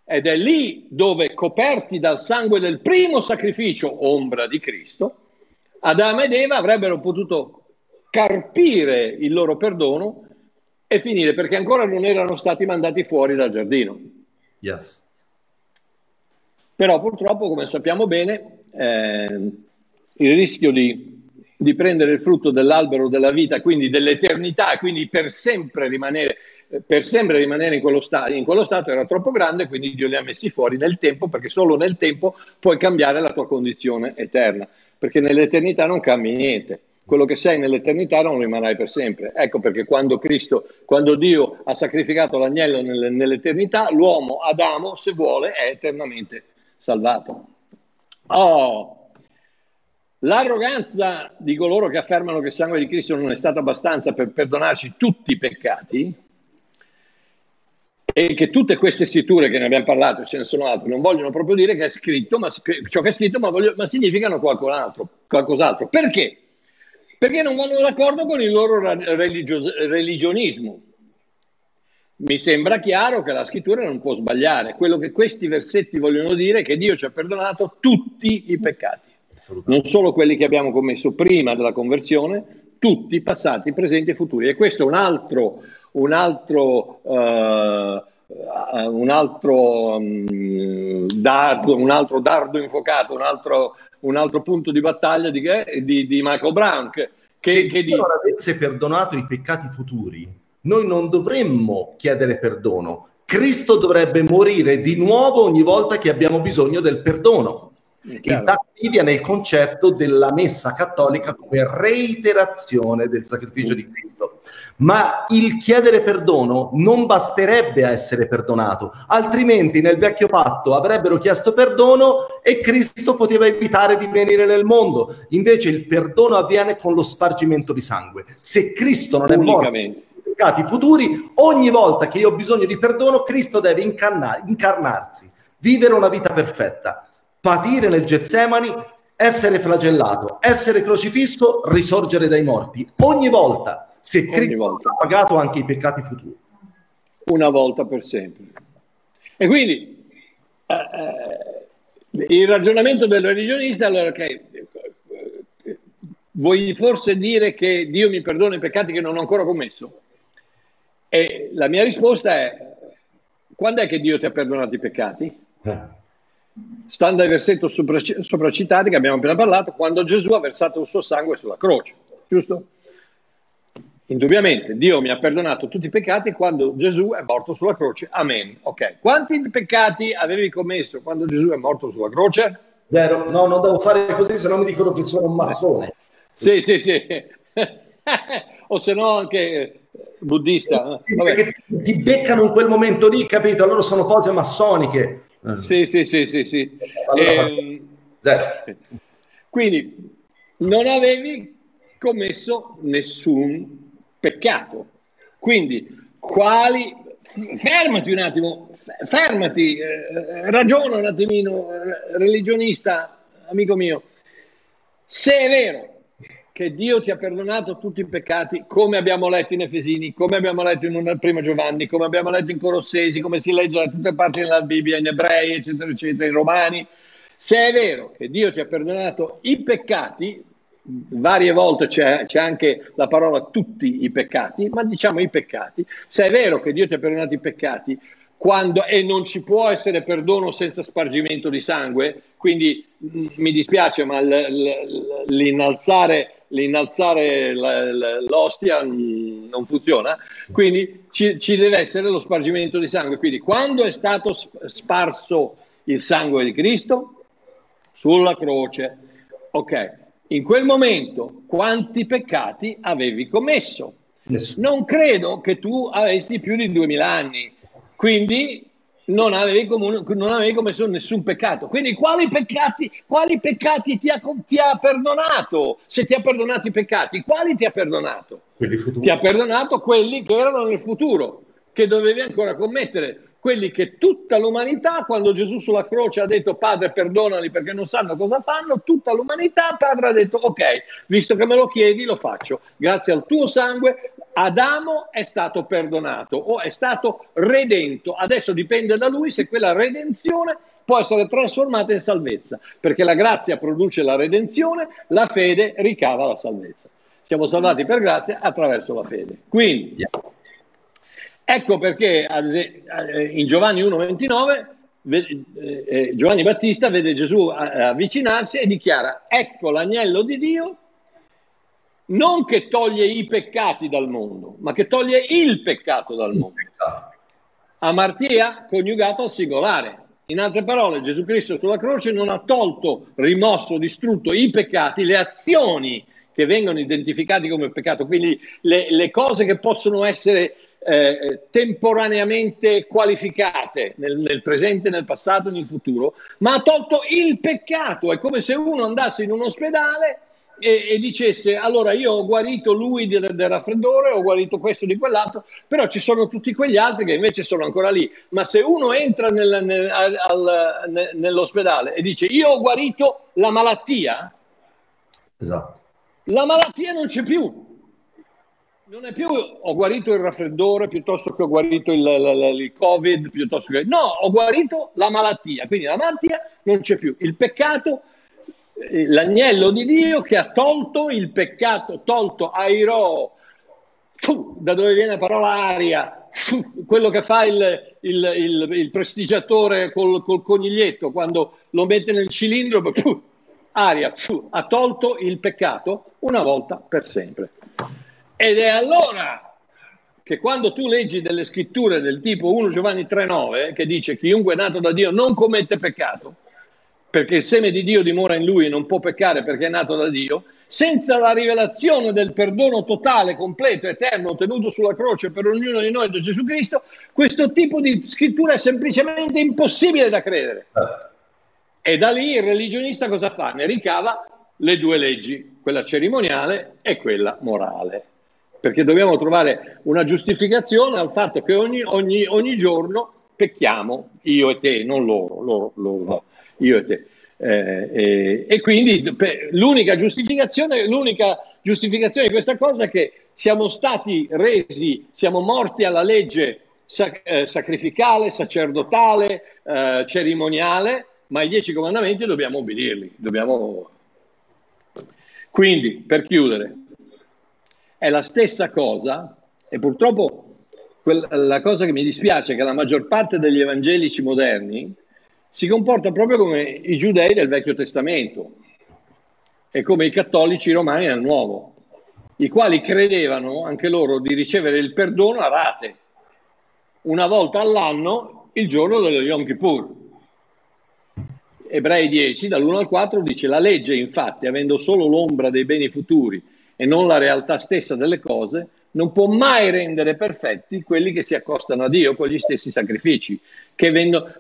[SPEAKER 2] Ed è lì dove, coperti dal sangue del primo sacrificio, ombra di Cristo, Adamo ed Eva avrebbero potuto carpire il loro perdono e finire perché ancora non erano stati mandati fuori dal giardino.
[SPEAKER 1] Yes.
[SPEAKER 2] Però purtroppo, come sappiamo bene, eh, il rischio di, di, prendere il frutto dell'albero della vita, quindi dell'eternità, quindi per sempre rimanere per sempre rimanere in quello, sta- in quello, stato era troppo grande, quindi Dio li ha messi fuori nel tempo, perché solo nel tempo puoi cambiare la tua condizione eterna, perché nell'eternità non cambi niente. Quello che sei nell'eternità non rimarrai per sempre. Ecco perché quando Cristo, quando Dio ha sacrificato l'agnello nell'eternità, l'uomo Adamo, se vuole, è eternamente salvato. Oh, L'arroganza di coloro che affermano che il sangue di Cristo non è stato abbastanza per perdonarci tutti i peccati e che tutte queste scritture che ne abbiamo parlato, ce ne sono altre, non vogliono proprio dire che è scritto, ma ciò che è scritto, ma, voglio, ma significano qualcos'altro, qualcos'altro. Perché? Perché non vanno d'accordo con il loro religio- religionismo. Mi sembra chiaro che la scrittura non può sbagliare. Quello che questi versetti vogliono dire è che Dio ci ha perdonato tutti i peccati, non solo quelli che abbiamo commesso prima della conversione, tutti passati, presenti e futuri. E questo è un altro un altro, uh, un altro um, dardo, un altro dardo infuocato, un altro, un altro punto di battaglia di, di, di Michael Brown. Che,
[SPEAKER 1] Se che Dio non avesse perdonato i peccati futuri, noi non dovremmo chiedere perdono. Cristo dovrebbe morire di nuovo ogni volta che abbiamo bisogno del perdono. E da qui viene il concetto della messa cattolica come reiterazione del sacrificio di Cristo. Ma il chiedere perdono non basterebbe a essere perdonato, altrimenti nel vecchio patto avrebbero chiesto perdono e Cristo poteva evitare di venire nel mondo. Invece il perdono avviene con lo spargimento di sangue. Se Cristo non è morto peccati futuri, ogni volta che io ho bisogno di perdono, Cristo deve incarna- incarnarsi, vivere una vita perfetta patire nel Getsemani, essere flagellato, essere crocifisso, risorgere dai morti. Ogni volta, se Cristo volta. ha pagato anche i peccati futuri.
[SPEAKER 2] Una volta per sempre. E quindi eh, eh, il ragionamento del religionista, allora che eh, vuoi forse dire che Dio mi perdona i peccati che non ho ancora commesso? E la mia risposta è, quando è che Dio ti ha perdonato i peccati? Eh stando al versetto sopracitati che abbiamo appena parlato, quando Gesù ha versato il suo sangue sulla croce, giusto? Indubbiamente Dio mi ha perdonato tutti i peccati quando Gesù è morto sulla croce. Amen. Ok. Quanti peccati avevi commesso quando Gesù è morto sulla croce?
[SPEAKER 1] Zero. No, non devo fare così, se no mi dicono che sono un massone.
[SPEAKER 2] Sì, sì, sì. o se no anche buddista.
[SPEAKER 1] Sì, perché ti beccano in quel momento lì, capito? Allora sono cose massoniche.
[SPEAKER 2] Sì, sì, sì, sì, sì. Allora, eh, zero. Quindi non avevi commesso nessun peccato. Quindi quali... Fermati un attimo, fermati, eh, ragiona un attimino, eh, religionista, amico mio. Se è vero che Dio ti ha perdonato tutti i peccati, come abbiamo letto in Efesini, come abbiamo letto in Primo Giovanni, come abbiamo letto in Colossesi, come si legge da tutte le parti della Bibbia, in Ebrei, eccetera, eccetera, in Romani. Se è vero che Dio ti ha perdonato i peccati, varie volte c'è, c'è, anche la parola tutti i peccati, ma diciamo i peccati, se è vero che Dio ti ha perdonato i peccati, quando, e non ci può essere perdono senza spargimento di sangue, quindi mh, mm, mi dispiace, ma l, l, l'innalzare l'innalzare l'ostia non funziona, quindi ci, ci, deve essere lo spargimento di sangue. Quindi quando è stato sparso il sangue di Cristo? Sulla croce. Ok, in quel momento quanti peccati avevi commesso? Nessuno. Non credo che tu avessi più di 2000 anni, quindi non avevi, comun- non avevi commesso nessun peccato. Quindi quali peccati, quali peccati ti, ha, ti, ha, perdonato? Se ti ha perdonato i peccati, quali ti ha perdonato? Ti ha perdonato quelli che erano nel futuro, che dovevi ancora commettere quelli che tutta l'umanità, quando Gesù sulla croce ha detto Padre perdonali perché non sanno cosa fanno, tutta l'umanità, Padre ha detto ok, visto che me lo chiedi lo faccio, grazie al tuo sangue Adamo è stato perdonato o è stato redento, adesso dipende da lui se quella redenzione può essere trasformata in salvezza, perché la grazia produce la redenzione, la fede ricava la salvezza. Siamo salvati per grazia attraverso la fede. Quindi, Ecco perché in Giovanni 1,29 eh, eh, Giovanni Battista vede Gesù avvicinarsi e dichiara, ecco l'agnello di Dio, non che toglie i peccati dal mondo, ma che toglie il peccato dal mondo. Amartia coniugato al singolare. In altre parole, Gesù Cristo sulla croce non ha tolto, rimosso, distrutto i peccati, le azioni che vengono identificate come peccato, quindi le, le cose che possono essere eh, temporaneamente qualificate nel, nel, presente, nel passato e nel futuro, ma ha tolto il peccato. È come se uno andasse in un ospedale e, e dicesse allora io ho guarito lui del, del, raffreddore, ho guarito questo di quell'altro, però ci sono tutti quegli altri che invece sono ancora lì. Ma se uno entra nel, nel, al, nell'ospedale e dice io ho guarito la malattia, esatto. la malattia non c'è più non è più ho guarito il raffreddore piuttosto che ho guarito il, il, il, Covid, piuttosto che... No, ho guarito la malattia, quindi la malattia non c'è più. Il peccato, eh, l'agnello di Dio che ha tolto il peccato, tolto airo, fu, da dove viene la parola aria, quello che fa il, il, il prestigiatore col, col, coniglietto quando lo mette nel cilindro, aria, ha tolto il peccato una volta per sempre. Ed è allora che quando tu leggi delle scritture del tipo 1 Giovanni 3,9 che dice chiunque è nato da Dio non commette peccato, perché il seme di Dio dimora in lui e non può peccare perché è nato da Dio, senza la rivelazione del perdono totale, completo, eterno, ottenuto sulla croce per ognuno di noi da Gesù Cristo, questo tipo di scrittura è semplicemente impossibile da credere. E da lì il religionista cosa fa? Ne ricava le due leggi, quella cerimoniale e quella morale perché dobbiamo trovare una giustificazione al fatto che ogni, ogni, ogni giorno pecchiamo, io e te, non loro, loro, loro no, io e te. Eh, e, e, quindi per, l'unica giustificazione, l'unica giustificazione di questa cosa è che siamo stati resi, siamo morti alla legge sac- eh, sacrificale, sacerdotale, eh, cerimoniale, ma i dieci comandamenti dobbiamo obbedirli. Dobbiamo... Quindi, per chiudere, è la stessa cosa e purtroppo quella, la cosa che mi dispiace è che la maggior parte degli evangelici moderni si comporta proprio come i giudei del Vecchio Testamento e come i cattolici romani nel Nuovo, i quali credevano anche loro di ricevere il perdono a rate, una volta all'anno il giorno dello Yom Kippur. Ebrei 10, dall'1 al 4 dice la legge infatti, avendo solo l'ombra dei beni futuri, e non la realtà stessa delle cose, non può mai rendere perfetti quelli che si accostano a Dio con gli stessi sacrifici.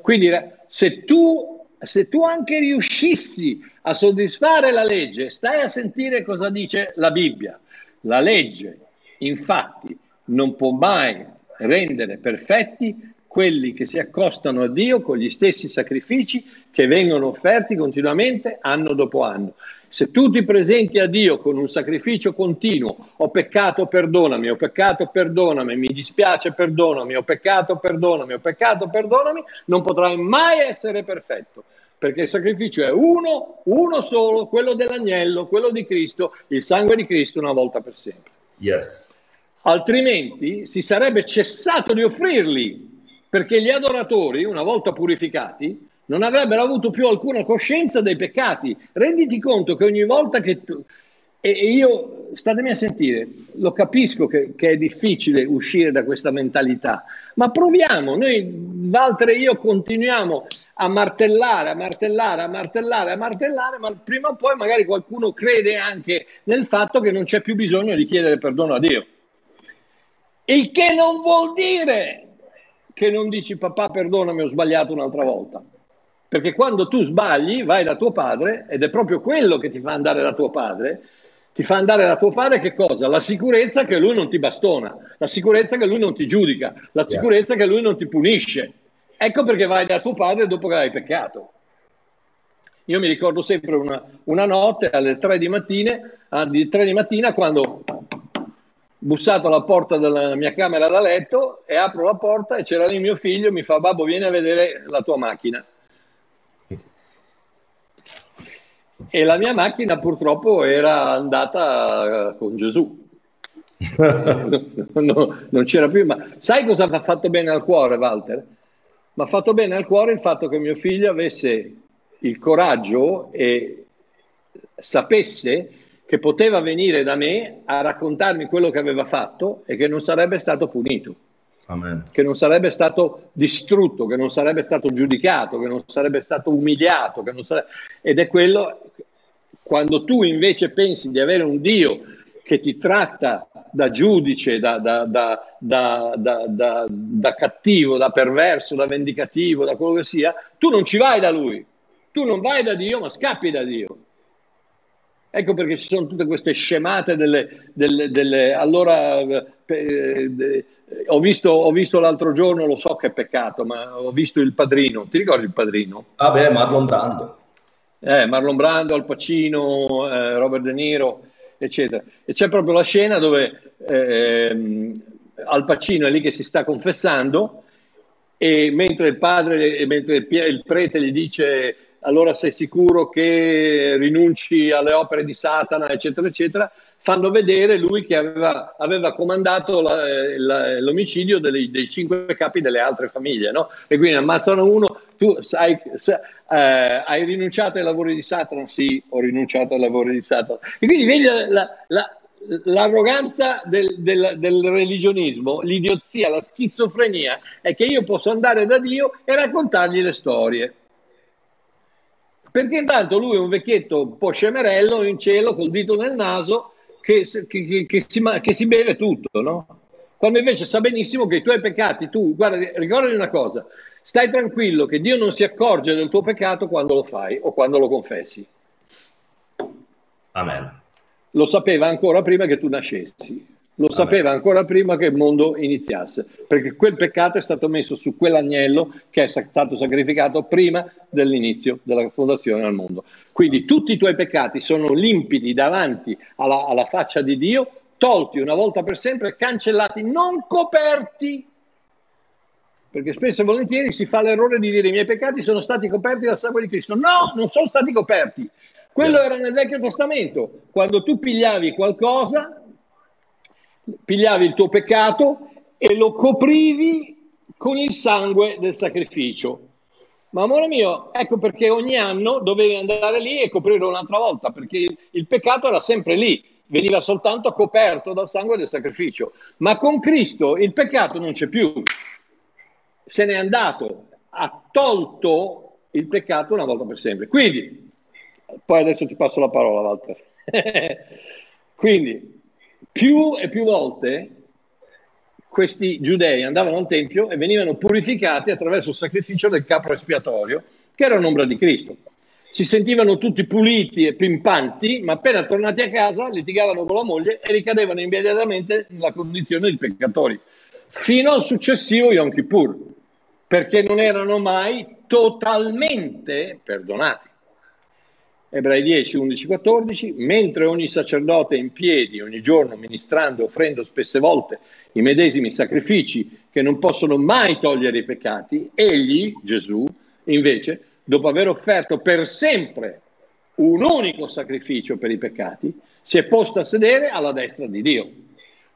[SPEAKER 2] Quindi se tu, se tu anche riuscissi a soddisfare la legge, stai a sentire cosa dice la Bibbia. La legge, infatti, non può mai rendere perfetti quelli che si accostano a Dio con gli stessi sacrifici che vengono offerti continuamente anno dopo anno. Se tu ti presenti a Dio con un sacrificio continuo, ho peccato, perdonami, ho peccato, perdonami, mi dispiace, perdonami, ho peccato, perdonami, ho peccato, perdonami, non potrai mai essere perfetto, perché il sacrificio è uno, uno solo, quello dell'agnello, quello di Cristo, il sangue di Cristo una volta per sempre. Yes. Altrimenti si sarebbe cessato di offrirli, perché gli adoratori, una volta purificati, non avrebbero avuto più alcuna coscienza dei peccati. Renditi conto che ogni volta che tu... E, io, statemi a sentire, lo capisco che, che, è difficile uscire da questa mentalità, ma proviamo, noi, Walter e io continuiamo a martellare, a martellare, a martellare, a martellare, ma prima o poi magari qualcuno crede anche nel fatto che non c'è più bisogno di chiedere perdono a Dio. Il che non vuol dire che non dici papà perdonami ho sbagliato un'altra volta. Perché quando tu sbagli vai da tuo padre ed è proprio quello che ti fa andare da tuo padre, ti fa andare da tuo padre che cosa? La sicurezza che lui non ti bastona, la sicurezza che lui non ti giudica, la sicurezza che lui non ti punisce. Ecco perché vai da tuo padre dopo che hai peccato. Io mi ricordo sempre una, una notte alle 3 di, mattina, di 3 di mattina quando bussato alla porta della mia camera da letto e apro la porta e c'era lì mio figlio mi fa babbo vieni a vedere la tua macchina e la mia macchina purtroppo era andata eh, con Gesù no, non c'era più ma sai cosa mi ha fatto bene al cuore Walter? mi ha fatto bene al cuore il fatto che mio figlio avesse il coraggio e sapesse che poteva venire da me a raccontarmi quello che aveva fatto e che non sarebbe stato punito, Amen. che non sarebbe stato distrutto, che non sarebbe stato giudicato, che non sarebbe stato umiliato. Sarebbe... Ed è quello, quando tu invece pensi di avere un Dio che ti tratta da giudice, da, da, da, da, cattivo, da perverso, da vendicativo, da quello che sia, tu non ci vai da lui, tu non vai da Dio, ma scappi da Dio. Ecco perché ci sono tutte queste scemate delle... delle, delle allora, eh, de, ho, visto, ho, visto, l'altro giorno, lo so che è peccato, ma ho visto Il Padrino. Ti ricordi Il Padrino?
[SPEAKER 1] Vabbè, ah Marlon Brando.
[SPEAKER 2] Eh, Marlon Brando, Al Pacino, eh, Robert De Niro, eccetera. E c'è proprio la scena dove eh, Al Pacino è lì che si sta confessando e mentre il padre, mentre il, prete gli dice allora sei sicuro che rinunci alle opere di Satana, eccetera, eccetera, fanno vedere lui che aveva, aveva comandato la, la, l'omicidio dei, dei, cinque capi delle altre famiglie, no? E quindi ammazzano uno, tu sai, sai eh, hai rinunciato ai lavori di Satana? Sì, ho rinunciato ai lavori di Satana. E quindi vedi la, la, l'arroganza del, del, del, religionismo, l'idiozia, la schizofrenia è che io posso andare da Dio e raccontargli le storie. Perché intanto lui è un vecchietto un po' scemerello in cielo col dito nel naso che, che, che, si, che si, beve tutto, no? Quando invece sa benissimo che i tuoi peccati, tu, guarda, ricordati una cosa, stai tranquillo che Dio non si accorge del tuo peccato quando lo fai o quando lo confessi.
[SPEAKER 1] Amen.
[SPEAKER 2] Lo sapeva ancora prima che tu nascessi. Lo Vabbè. sapeva ancora prima che il mondo iniziasse, perché quel peccato è stato messo su quell'agnello che è stato sacrificato prima dell'inizio della fondazione del mondo. Quindi tutti i tuoi peccati sono limpidi davanti alla, alla faccia di Dio, tolti una volta per sempre, cancellati, non coperti. Perché spesso e volentieri si fa l'errore di dire i miei peccati sono stati coperti dal sangue di Cristo. No, non sono stati coperti. Quello yes. era nel Vecchio Testamento. Quando tu pigliavi qualcosa, pigliavi il tuo peccato e lo coprivi con il sangue del sacrificio. Ma amore mio, ecco perché ogni anno dovevi andare lì e coprirlo un'altra volta, perché il, il peccato era sempre lì, veniva soltanto coperto dal sangue del sacrificio. Ma con Cristo il peccato non c'è più, se n'è andato, ha tolto il peccato una volta per sempre. Quindi, poi adesso ti passo la parola, Walter. Quindi, più e più volte questi giudei andavano al Tempio e venivano purificati attraverso il sacrificio del capro espiatorio, che era un'ombra di Cristo. Si sentivano tutti puliti e pimpanti, ma appena tornati a casa litigavano con la moglie e ricadevano immediatamente nella condizione di peccatori, fino al successivo Yom Kippur, perché non erano mai totalmente perdonati. Ebrei 10, 11, 14, mentre ogni sacerdote in piedi ogni giorno ministrando offrendo spesse volte i medesimi sacrifici che non possono mai togliere i peccati, egli, Gesù, invece, dopo aver offerto per sempre un unico sacrificio per i peccati, si è posto a sedere alla destra di Dio.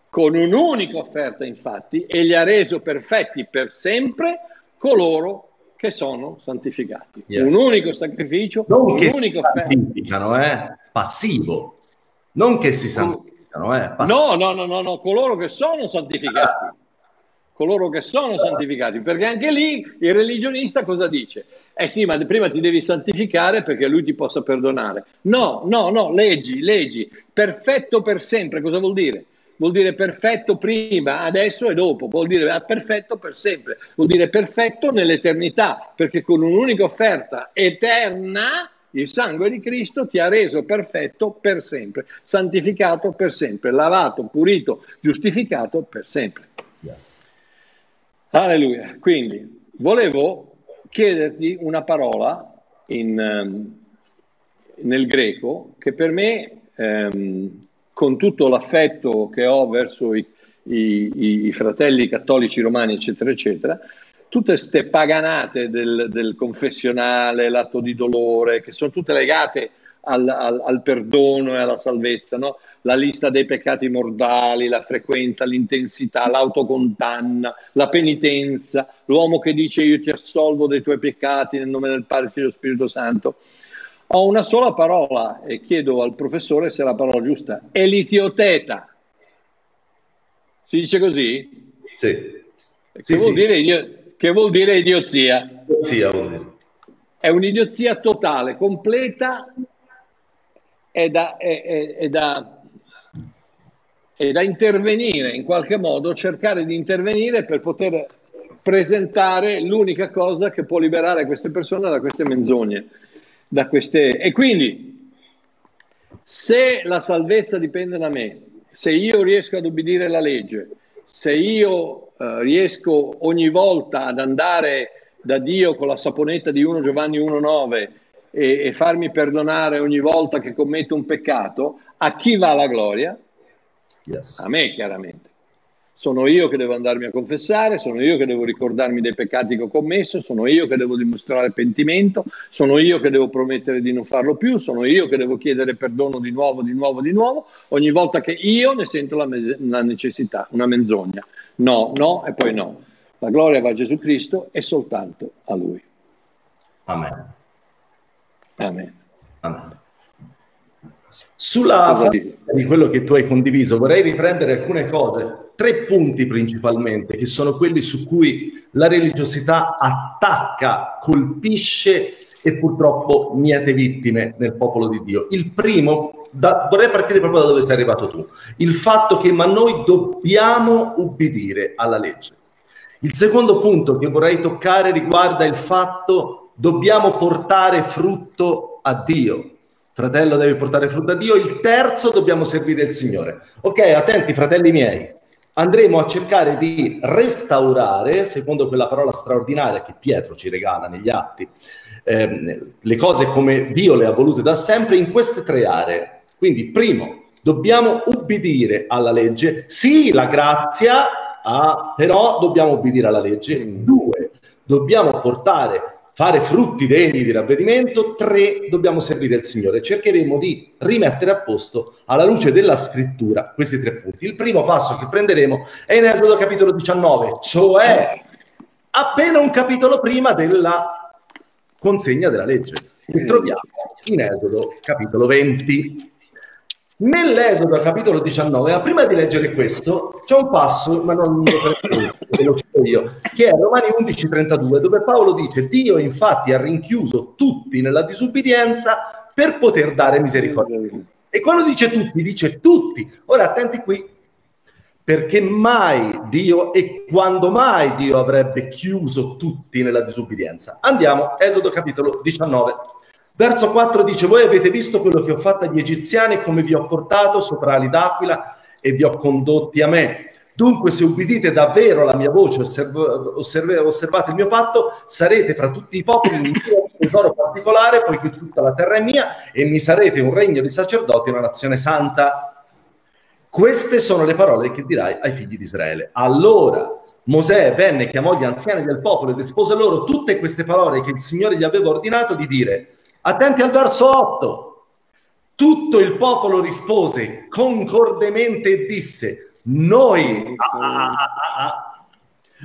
[SPEAKER 2] Con un'unica offerta, infatti, egli ha reso perfetti per sempre coloro che sono santificati. Yes. Un unico sacrificio,
[SPEAKER 1] non
[SPEAKER 2] un unico
[SPEAKER 1] santificano, eh? passivo, non che si santificano, eh?
[SPEAKER 2] no, no, no, no, no, coloro che sono santificati. Coloro che sono santificati, perché anche lì il religionista cosa dice? Eh sì, ma prima ti devi santificare perché lui ti possa perdonare. No, no, no, leggi, leggi, perfetto per sempre, cosa vuol dire? Vuol dire perfetto prima, adesso e dopo, vuol dire perfetto per sempre, vuol dire perfetto nell'eternità, perché con un'unica offerta eterna il sangue di Cristo ti ha reso perfetto per sempre, santificato per sempre, lavato, pulito, giustificato per sempre. Yes. Alleluia. Quindi volevo chiederti una parola in, um, nel greco che per me um, con tutto l'affetto che ho verso i, i, i fratelli cattolici romani, eccetera, eccetera, tutte queste paganate del, del, confessionale, l'atto di dolore, che sono tutte legate al, al, al perdono e alla salvezza, no? la lista dei peccati mortali, la frequenza, l'intensità, l'autocondanna, la penitenza, l'uomo che dice io ti assolvo dei tuoi peccati nel nome del Padre, Figlio e Spirito Santo. Ho una sola parola e chiedo al professore se è la parola giusta. Elitioteta. Si dice così?
[SPEAKER 1] Sì.
[SPEAKER 2] Che, sì, vuol, sì. Dire, che vuol dire idiozia?
[SPEAKER 1] Idiozia
[SPEAKER 2] È un'idiozia totale, completa e da, è, è, è, da, è da intervenire in qualche modo, cercare di intervenire per poter presentare l'unica cosa che può liberare queste persone da queste menzogne da queste... E quindi, se la salvezza dipende da me, se io riesco ad obbedire la legge, se io eh, riesco ogni volta ad andare da Dio con la saponetta di 1 Giovanni 1,9 e, e farmi perdonare ogni volta che commetto un peccato, a chi va la gloria? Yes. A me chiaramente. Sono io che devo andarmi a confessare, sono io che devo ricordarmi dei peccati che ho commesso, sono io che devo dimostrare pentimento, sono io che devo promettere di non farlo più, sono io che devo chiedere perdono di nuovo, di nuovo, di nuovo, ogni volta che io ne sento la, me- la necessità, una menzogna. No, no e poi no. La gloria va a Gesù Cristo e soltanto a Lui.
[SPEAKER 1] Amen.
[SPEAKER 2] Amen.
[SPEAKER 1] Amen. Sulla di quello che tu hai condiviso, vorrei riprendere alcune cose tre punti principalmente, che sono quelli su cui la religiosità attacca, colpisce e purtroppo miete vittime nel popolo di Dio. Il primo, da, vorrei partire proprio da dove sei arrivato tu, il fatto che ma noi dobbiamo ubbidire alla legge. Il secondo punto che vorrei toccare riguarda il fatto dobbiamo portare frutto a Dio. Fratello deve portare frutto a Dio. Il terzo dobbiamo servire il Signore. Ok, attenti fratelli miei andremo a cercare di restaurare, secondo quella parola straordinaria che Pietro ci regala negli atti, ehm, le cose come Dio le ha volute da sempre in queste tre aree. Quindi, primo, dobbiamo ubbidire alla legge. Sì, la grazia, ah, però dobbiamo ubbidire alla legge. Due, dobbiamo portare fare frutti degni di ravvedimento. Tre, dobbiamo servire il Signore. Cercheremo di rimettere a posto alla luce della scrittura questi tre punti. Il primo passo che prenderemo è in Esodo capitolo 19, cioè appena un capitolo prima della consegna della legge. Che troviamo in Esodo capitolo 20. Nell'Esodo capitolo 19, prima di leggere questo, c'è un passo, ma non lo, lo cito io, che è Romani 11:32, dove Paolo dice: Dio infatti ha rinchiuso tutti nella disubbidienza per poter dare misericordia. E quando dice tutti, dice tutti. Ora attenti qui, perché mai Dio e quando mai Dio avrebbe chiuso tutti nella disubbidienza? Andiamo, Esodo capitolo 19. Verso 4 dice, voi avete visto quello che ho fatto agli egiziani, come vi ho portato sopra ali d'aquila e vi ho condotti a me. Dunque, se ubbidite davvero la mia voce, osserv- osserv- osservate il mio patto, sarete fra tutti i popoli un tesoro particolare, poiché tutta la terra è mia, e mi sarete un regno di sacerdoti una nazione santa. Queste sono le parole che dirai ai figli di Israele. Allora Mosè venne, chiamò gli anziani del popolo ed espose loro tutte queste parole che il Signore gli aveva ordinato di dire Attenti al verso 8. Tutto il popolo rispose concordemente e disse, noi... Ah, ah, ah,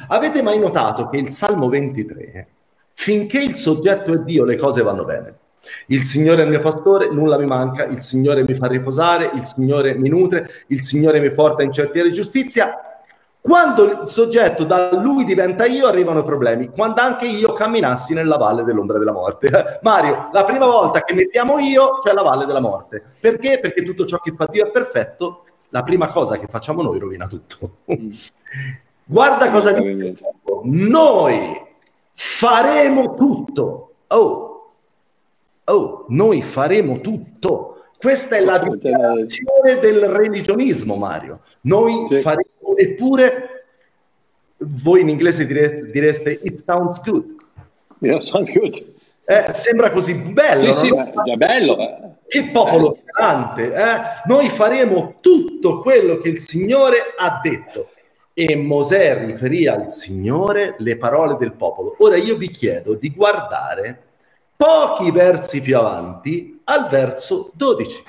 [SPEAKER 1] Avete mai notato che il Salmo 23, finché il soggetto è Dio, le cose vanno bene? Il Signore è il mio pastore, nulla mi manca, il Signore mi fa riposare, il Signore mi nutre, il Signore mi porta in certiere giustizia, quando il soggetto da lui diventa io, arrivano i problemi. Quando anche io camminassi nella valle dell'ombra della morte. Mario, la prima volta che mettiamo io, c'è la valle della morte. Perché? Perché tutto ciò che fa Dio è perfetto, la prima cosa che facciamo noi rovina tutto. Guarda cosa dice. Noi faremo tutto. Oh, oh, noi faremo tutto. Questa è la dichiarazione del religionismo, Mario. Noi faremo, eppure voi in inglese direste, direste it sounds good.
[SPEAKER 2] Yeah, sounds good.
[SPEAKER 1] Eh, sembra così bello.
[SPEAKER 2] Sì, no? sì, è bello. Eh.
[SPEAKER 1] Che popolo grande. Eh? Noi faremo tutto quello che il Signore ha detto. E Mosè riferì al Signore le parole del popolo. Ora io vi chiedo di guardare pochi versi più avanti al verso 12,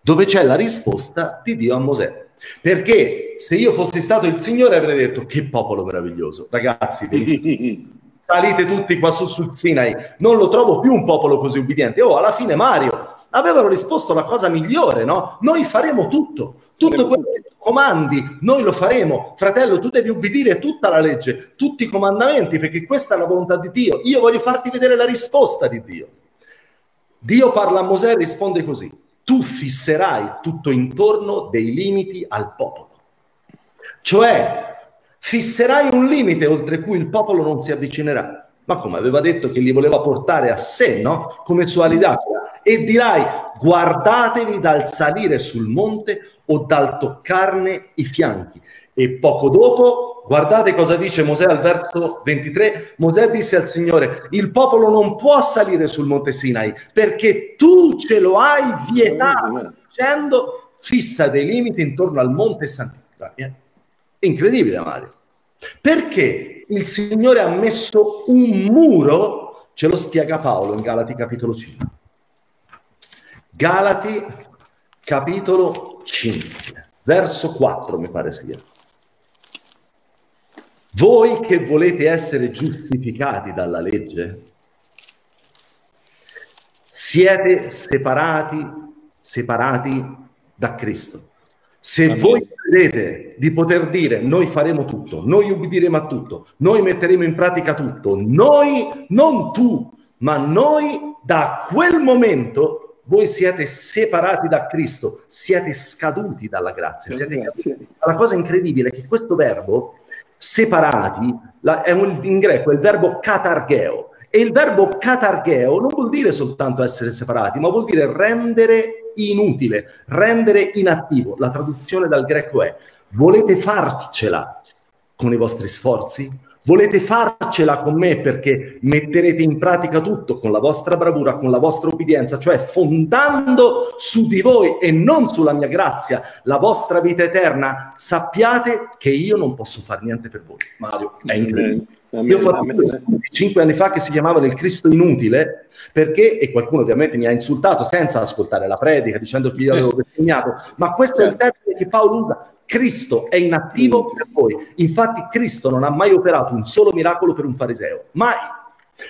[SPEAKER 1] dove c'è la risposta di Dio a Mosè. Perché se io fossi stato il Signore avrei detto che popolo meraviglioso. Ragazzi, salite tutti qua su sul Sinai. Non lo trovo più un popolo così ubbidiente. Oh, alla fine Mario avevano risposto la cosa migliore, no? Noi faremo tutto. Tutto quello che tu comandi, noi lo faremo. Fratello, tu devi ubbidire tutta la legge, tutti i comandamenti, perché questa è la volontà di Dio. Io voglio farti vedere la risposta di Dio. Dio parla a Mosè e risponde così. Tu fisserai tutto intorno dei limiti al popolo. Cioè, fisserai un limite oltre cui il popolo non si avvicinerà. Ma come aveva detto che li voleva portare a sé, no? Come sua lidacra. E dirai, guardatevi dal salire sul monte o dal toccarne i fianchi. E poco dopo, guardate cosa dice Mosè al verso 23. Mosè disse al Signore, il popolo non può salire sul monte Sinai perché tu ce lo hai vietato, dicendo fissa dei limiti intorno al monte santità. Incredibile, Mario. Perché il Signore ha messo un muro, ce lo spiega Paolo in Galati capitolo 5. Galati capitolo 5, verso 4 mi pare sia. Voi che volete essere giustificati dalla legge, siete separati, separati da Cristo. Se voi credete di poter dire noi faremo tutto, noi ubbidiremo a tutto, noi metteremo in pratica tutto, noi, non tu, ma noi da quel momento voi siete separati da Cristo, siete scaduti dalla grazia. Siete La cosa incredibile è che questo verbo, separati, la, un, in greco è il verbo katargeo. E il verbo katargeo non vuol dire soltanto essere separati, ma vuol dire rendere inutile, rendere inattivo. La traduzione dal greco è volete farcela con i vostri sforzi? Volete farcela con me perché metterete in pratica tutto con la vostra bravura, con la vostra obbedienza, cioè fondando su di voi e non sulla mia grazia la vostra vita eterna, sappiate che io non posso fare niente per voi. Mario, è incredibile. Amen, Io ho fatto amen. cinque anni fa che si chiamava Il Cristo inutile, perché, e qualcuno ovviamente mi ha insultato senza ascoltare la predica, dicendo che io avevo bestemmiato, ma questo è il termine che Paolo usa. Cristo è inattivo mm. per voi. Infatti Cristo non ha mai operato un solo miracolo per un fariseo, mai.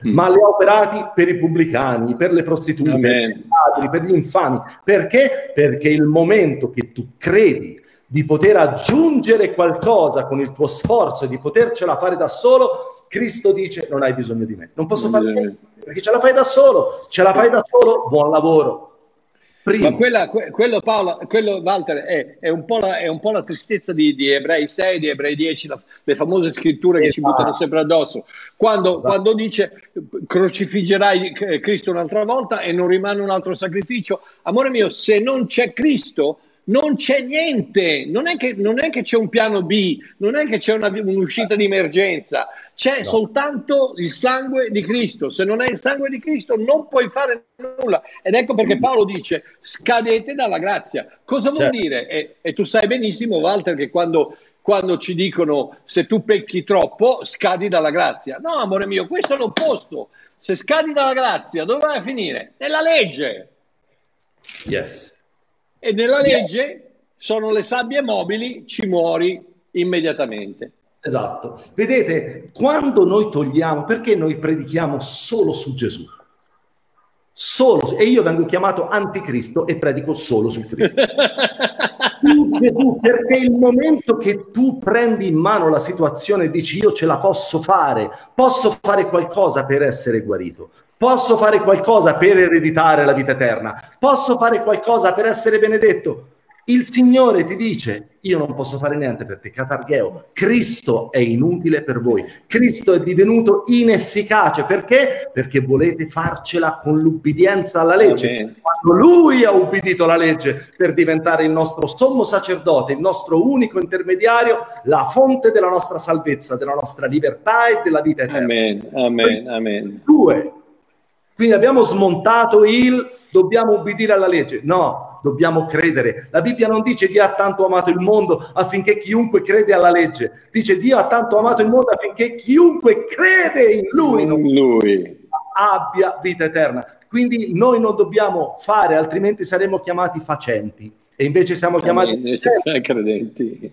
[SPEAKER 1] Mm. Ma li ha operati per i pubblicani, per le prostitute, Amen. per i padri, per gli infami. Perché? Perché il momento che tu credi di poter aggiungere qualcosa con il tuo sforzo e di potercela fare da solo, Cristo dice non hai bisogno di me, non posso fare niente, perché ce la fai da solo, ce la fai da solo, buon lavoro.
[SPEAKER 2] Primo. Ma quella, quello, Paolo, quello Walter, è, è, un la, è, un po la, tristezza di, di, Ebrei 6, di Ebrei 10, la, le famose scritture che esatto. ci buttano sempre addosso. Quando, esatto. quando dice crocifiggerai Cristo un'altra volta e non rimane un altro sacrificio, amore mio, se non c'è Cristo, non c'è niente, non è che, non è che c'è un piano B, non è che c'è una, un'uscita di emergenza, c'è no. soltanto il sangue di Cristo. Se non è il sangue di Cristo non puoi fare nulla. Ed ecco perché Paolo dice scadete dalla grazia. Cosa vuol certo. dire? E, e, tu sai benissimo, Walter, che quando, quando ci dicono se tu pecchi troppo scadi dalla grazia. No, amore mio, questo è l'opposto. Se scadi dalla grazia, dove vai a finire? Nella legge.
[SPEAKER 1] Yes
[SPEAKER 2] e nella legge sono le sabbie mobili, ci muori immediatamente.
[SPEAKER 1] Esatto. Vedete, quando noi togliamo, perché noi predichiamo solo su Gesù? Solo, e io vengo chiamato anticristo e predico solo su Cristo. perché il momento che tu prendi in mano la situazione e dici io ce la posso fare, posso fare qualcosa per essere guarito, Posso fare qualcosa per ereditare la vita eterna? Posso fare qualcosa per essere benedetto? il Signore ti dice, io non posso fare niente per te, Catargheo, Cristo è inutile per voi, Cristo è divenuto inefficace, perché? Perché volete farcela con l'ubbidienza alla legge. Amen. Quando Lui ha ubbidito la legge per diventare il nostro sommo sacerdote, il nostro unico intermediario, la fonte della nostra salvezza, della nostra libertà e della vita eterna.
[SPEAKER 2] Amen, amen, amen.
[SPEAKER 1] Due. Quindi abbiamo smontato il dobbiamo ubbidire alla legge. No, dobbiamo credere. La Bibbia non dice Dio ha tanto amato il mondo affinché chiunque crede alla legge. Dice Dio ha tanto amato il mondo affinché chiunque crede in Lui,
[SPEAKER 2] in lui.
[SPEAKER 1] abbia vita eterna. Quindi noi non dobbiamo fare, altrimenti saremo chiamati facenti. E invece siamo chiamati
[SPEAKER 2] invece credenti.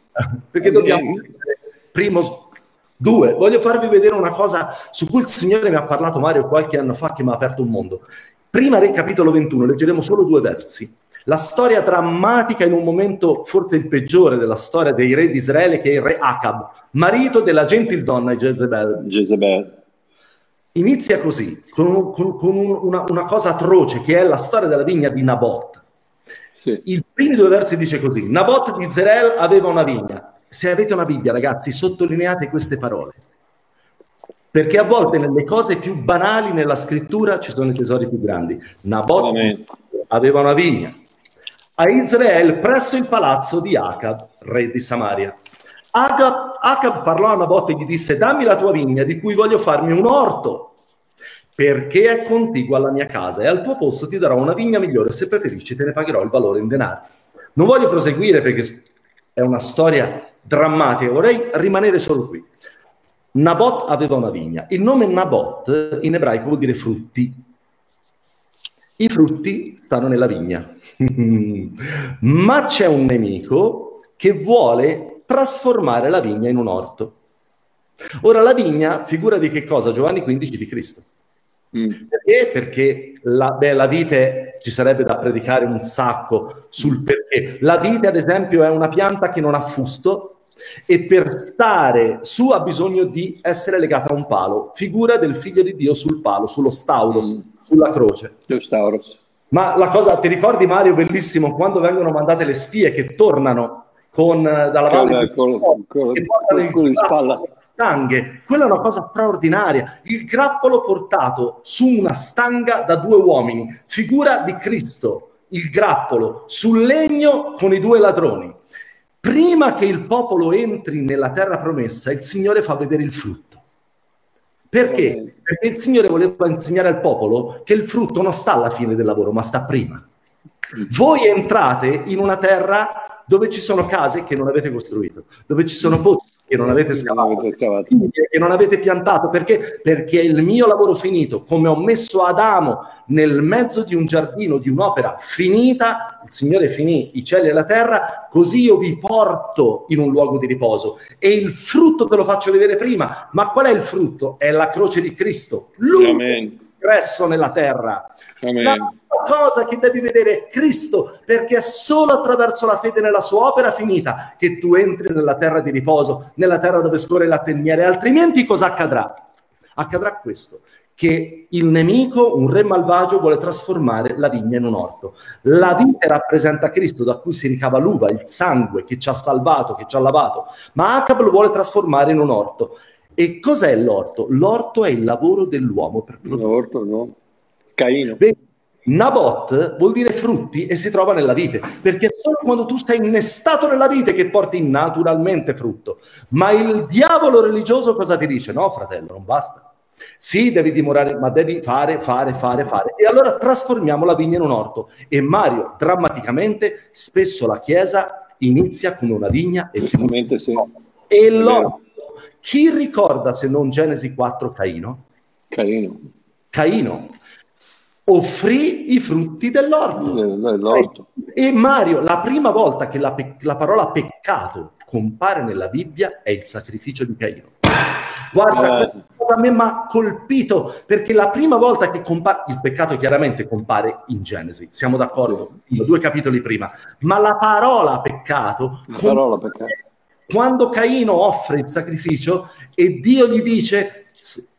[SPEAKER 1] Perché dobbiamo... Primo, Due, voglio farvi vedere una cosa su cui il Signore mi ha parlato Mario qualche anno fa che mi ha aperto un mondo. Prima del capitolo 21 leggeremo solo due versi. La storia drammatica in un momento forse il peggiore della storia dei re di Israele che è il re Acab, marito della gentildonna Jezebel.
[SPEAKER 2] Jezebel.
[SPEAKER 1] Inizia così, con, con, con una, una, cosa atroce che è la storia della vigna di Nabot. Sì. I primi due versi dice così, Nabot di Zerel aveva una vigna. Se avete una Bibbia ragazzi, sottolineate queste parole perché a volte nelle cose più banali nella scrittura ci sono i tesori più grandi. Nabot aveva una vigna. A Israele presso il palazzo di Acab, re di Samaria. Acab, Acab parlò a Nabot e gli disse dammi la tua vigna di cui voglio farmi un orto perché è contigua alla mia casa e al tuo posto ti darò una vigna migliore se preferisci te ne pagherò il valore in denaro. Non voglio proseguire perché è una storia drammatica, vorrei rimanere solo qui. Nabot aveva una vigna. Il nome Nabot in ebraico vuol dire frutti. I frutti stanno nella vigna. Ma c'è un nemico che vuole trasformare la vigna in un orto. Ora la vigna figura di che cosa? Giovanni 15 di Cristo. Mm. Perché? Perché la, beh, la vite ci sarebbe da predicare un sacco sul perché. La vite, ad esempio, è una pianta che non ha fusto, e per stare su ha bisogno di essere legata a un palo, figura del figlio di Dio sul palo, sullo staulos, mm. sulla croce.
[SPEAKER 2] Lo stauros.
[SPEAKER 1] Ma la cosa, ti ricordi Mario, bellissimo, quando vengono mandate le spie che tornano con, dalla valle
[SPEAKER 2] con, con, con, con, con il spalla
[SPEAKER 1] stanghe. Quella è una cosa straordinaria. Il grappolo portato su una stanga da due uomini, figura di Cristo, il grappolo sul legno con i due ladroni prima che il popolo entri nella terra promessa, il Signore fa vedere il frutto. Perché? Perché il Signore voleva insegnare al popolo che il frutto non sta alla fine del lavoro, ma sta prima. Voi entrate in una terra dove ci sono case che non avete costruito, dove ci sono pozzi che non avete scavato, che non avete piantato, perché? Perché è il mio lavoro finito, come ho messo Adamo nel mezzo di un giardino, di un'opera finita, il Signore finì i cieli e la terra, così io vi porto in un luogo di riposo e il frutto te lo faccio vedere prima, ma qual è il frutto? È la croce di Cristo, lui Amen. Ingresso nella terra. Amen. La cosa che devi vedere è Cristo, perché è solo attraverso la fede nella sua opera finita che tu entri nella terra di riposo, nella terra dove scorre il miele, altrimenti cosa accadrà? Accadrà questo, che il nemico, un re malvagio, vuole trasformare la vigna in un orto. La vite rappresenta Cristo, da cui si ricava l'uva, il sangue che ci ha salvato, che ci ha lavato, ma Acab lo vuole trasformare in un orto. E cos'è l'orto? L'orto è il lavoro dell'uomo per
[SPEAKER 2] produrre. L'orto no. Caino.
[SPEAKER 1] Vedi, Nabot vuol dire frutti e si trova nella vite, perché è solo quando tu sei innestato nella vite che porti naturalmente frutto. Ma il diavolo religioso cosa ti dice? No, fratello, non basta. Sì, devi dimorare, ma devi fare, fare, fare, fare. E allora trasformiamo la vigna in un orto. E Mario, drammaticamente, spesso la Chiesa inizia come una vigna e
[SPEAKER 2] finisce sì.
[SPEAKER 1] E l'orto. Chi ricorda se non Genesi 4 Caino?
[SPEAKER 2] Caino.
[SPEAKER 1] Caino offrì i frutti dell'orto.
[SPEAKER 2] dell'orto.
[SPEAKER 1] E Mario, la prima volta che la, pe- la, parola peccato compare nella Bibbia è il sacrificio di Caino. Guarda, eh. cosa a me mi ha colpito, perché la prima volta che compare, il peccato chiaramente compare in Genesi, siamo d'accordo, due capitoli prima, ma la parola peccato,
[SPEAKER 2] la parola peccato.
[SPEAKER 1] Quando Caino offre il sacrificio e Dio gli dice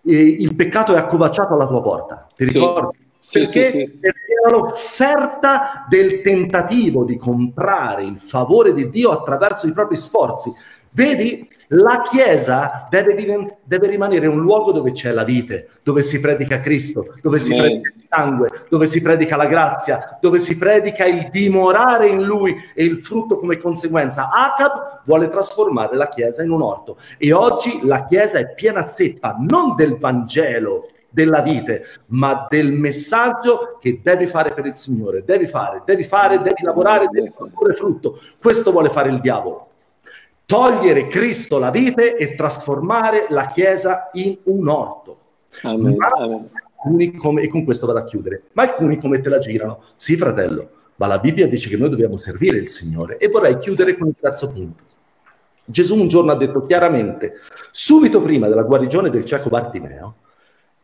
[SPEAKER 1] eh, il peccato è accovacciato alla tua porta, ti ricordi? Sì, perché? Sì, sì. perché era l'offerta del tentativo di comprare il favore di Dio attraverso i propri sforzi. Vedi, la Chiesa deve, divent- deve, rimanere un luogo dove c'è la vite, dove si predica Cristo, dove si predica il sangue, dove si predica la grazia, dove si predica il dimorare in Lui e il frutto come conseguenza. Acab vuole trasformare la Chiesa in un orto e oggi la Chiesa è piena zeppa non del Vangelo, della vite, ma del messaggio che devi fare per il Signore. Devi fare, devi fare, devi lavorare, devi produrre frutto. Questo vuole fare il diavolo togliere Cristo la vite e trasformare la Chiesa in un orto. Amen, amen. Come, e con questo vado a chiudere. Ma alcuni come te la girano? Sì, fratello, ma la Bibbia dice che noi dobbiamo servire il Signore. E vorrei chiudere con il terzo punto. Gesù un giorno ha detto chiaramente, subito prima della guarigione del cieco Bartimeo,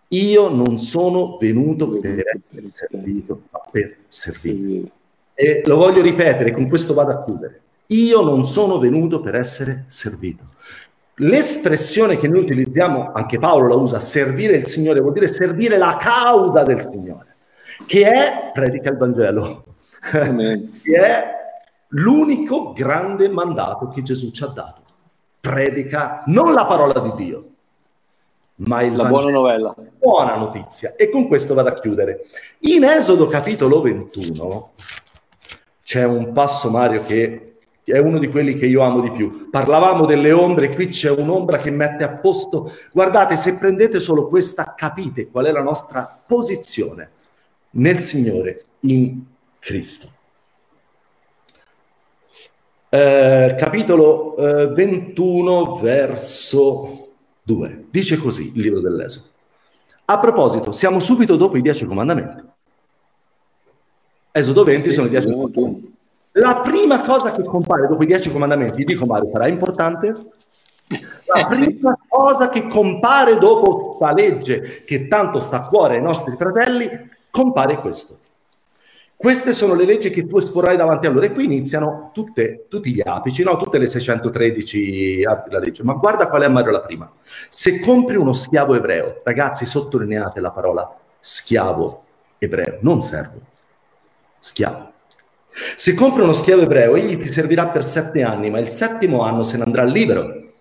[SPEAKER 1] io non sono venuto per essere servito, ma per servire. E lo voglio ripetere, con questo vado a chiudere. Io non sono venuto per essere servito. L'espressione che noi utilizziamo, anche Paolo la usa, servire il Signore, vuol dire servire la causa del Signore, che è, predica il Vangelo, che è l'unico grande mandato che Gesù ci ha dato. Predica non la parola di Dio, ma il
[SPEAKER 2] la Vangelo, buona novella.
[SPEAKER 1] Buona notizia. E con questo vado a chiudere. In Esodo capitolo 21 c'è un passo, Mario, che è uno di quelli che io amo di più. Parlavamo delle ombre, qui c'è un'ombra che mette a posto. Guardate, se prendete solo questa, capite qual è la nostra posizione nel Signore, in Cristo. Eh, capitolo eh, 21, verso 2. Dice così il libro dell'Esodo. A proposito, siamo subito dopo i dieci comandamenti. Esodo 20 sono i dieci comandamenti. La prima cosa che compare dopo i dieci comandamenti, dico Mario, sarà importante? La eh, prima cosa che compare dopo questa legge che tanto sta a cuore ai nostri fratelli, compare questo. Queste sono le leggi che tu esporrai davanti a loro e qui iniziano tutte, tutti gli apici, no? tutte le 613 la legge. Ma guarda qual è Mario la prima. Se compri uno schiavo ebreo, ragazzi sottolineate la parola schiavo ebreo, non servo, schiavo. Se compri uno schiavo ebreo, egli ti servirà per sette anni, ma il settimo anno se ne andrà libero,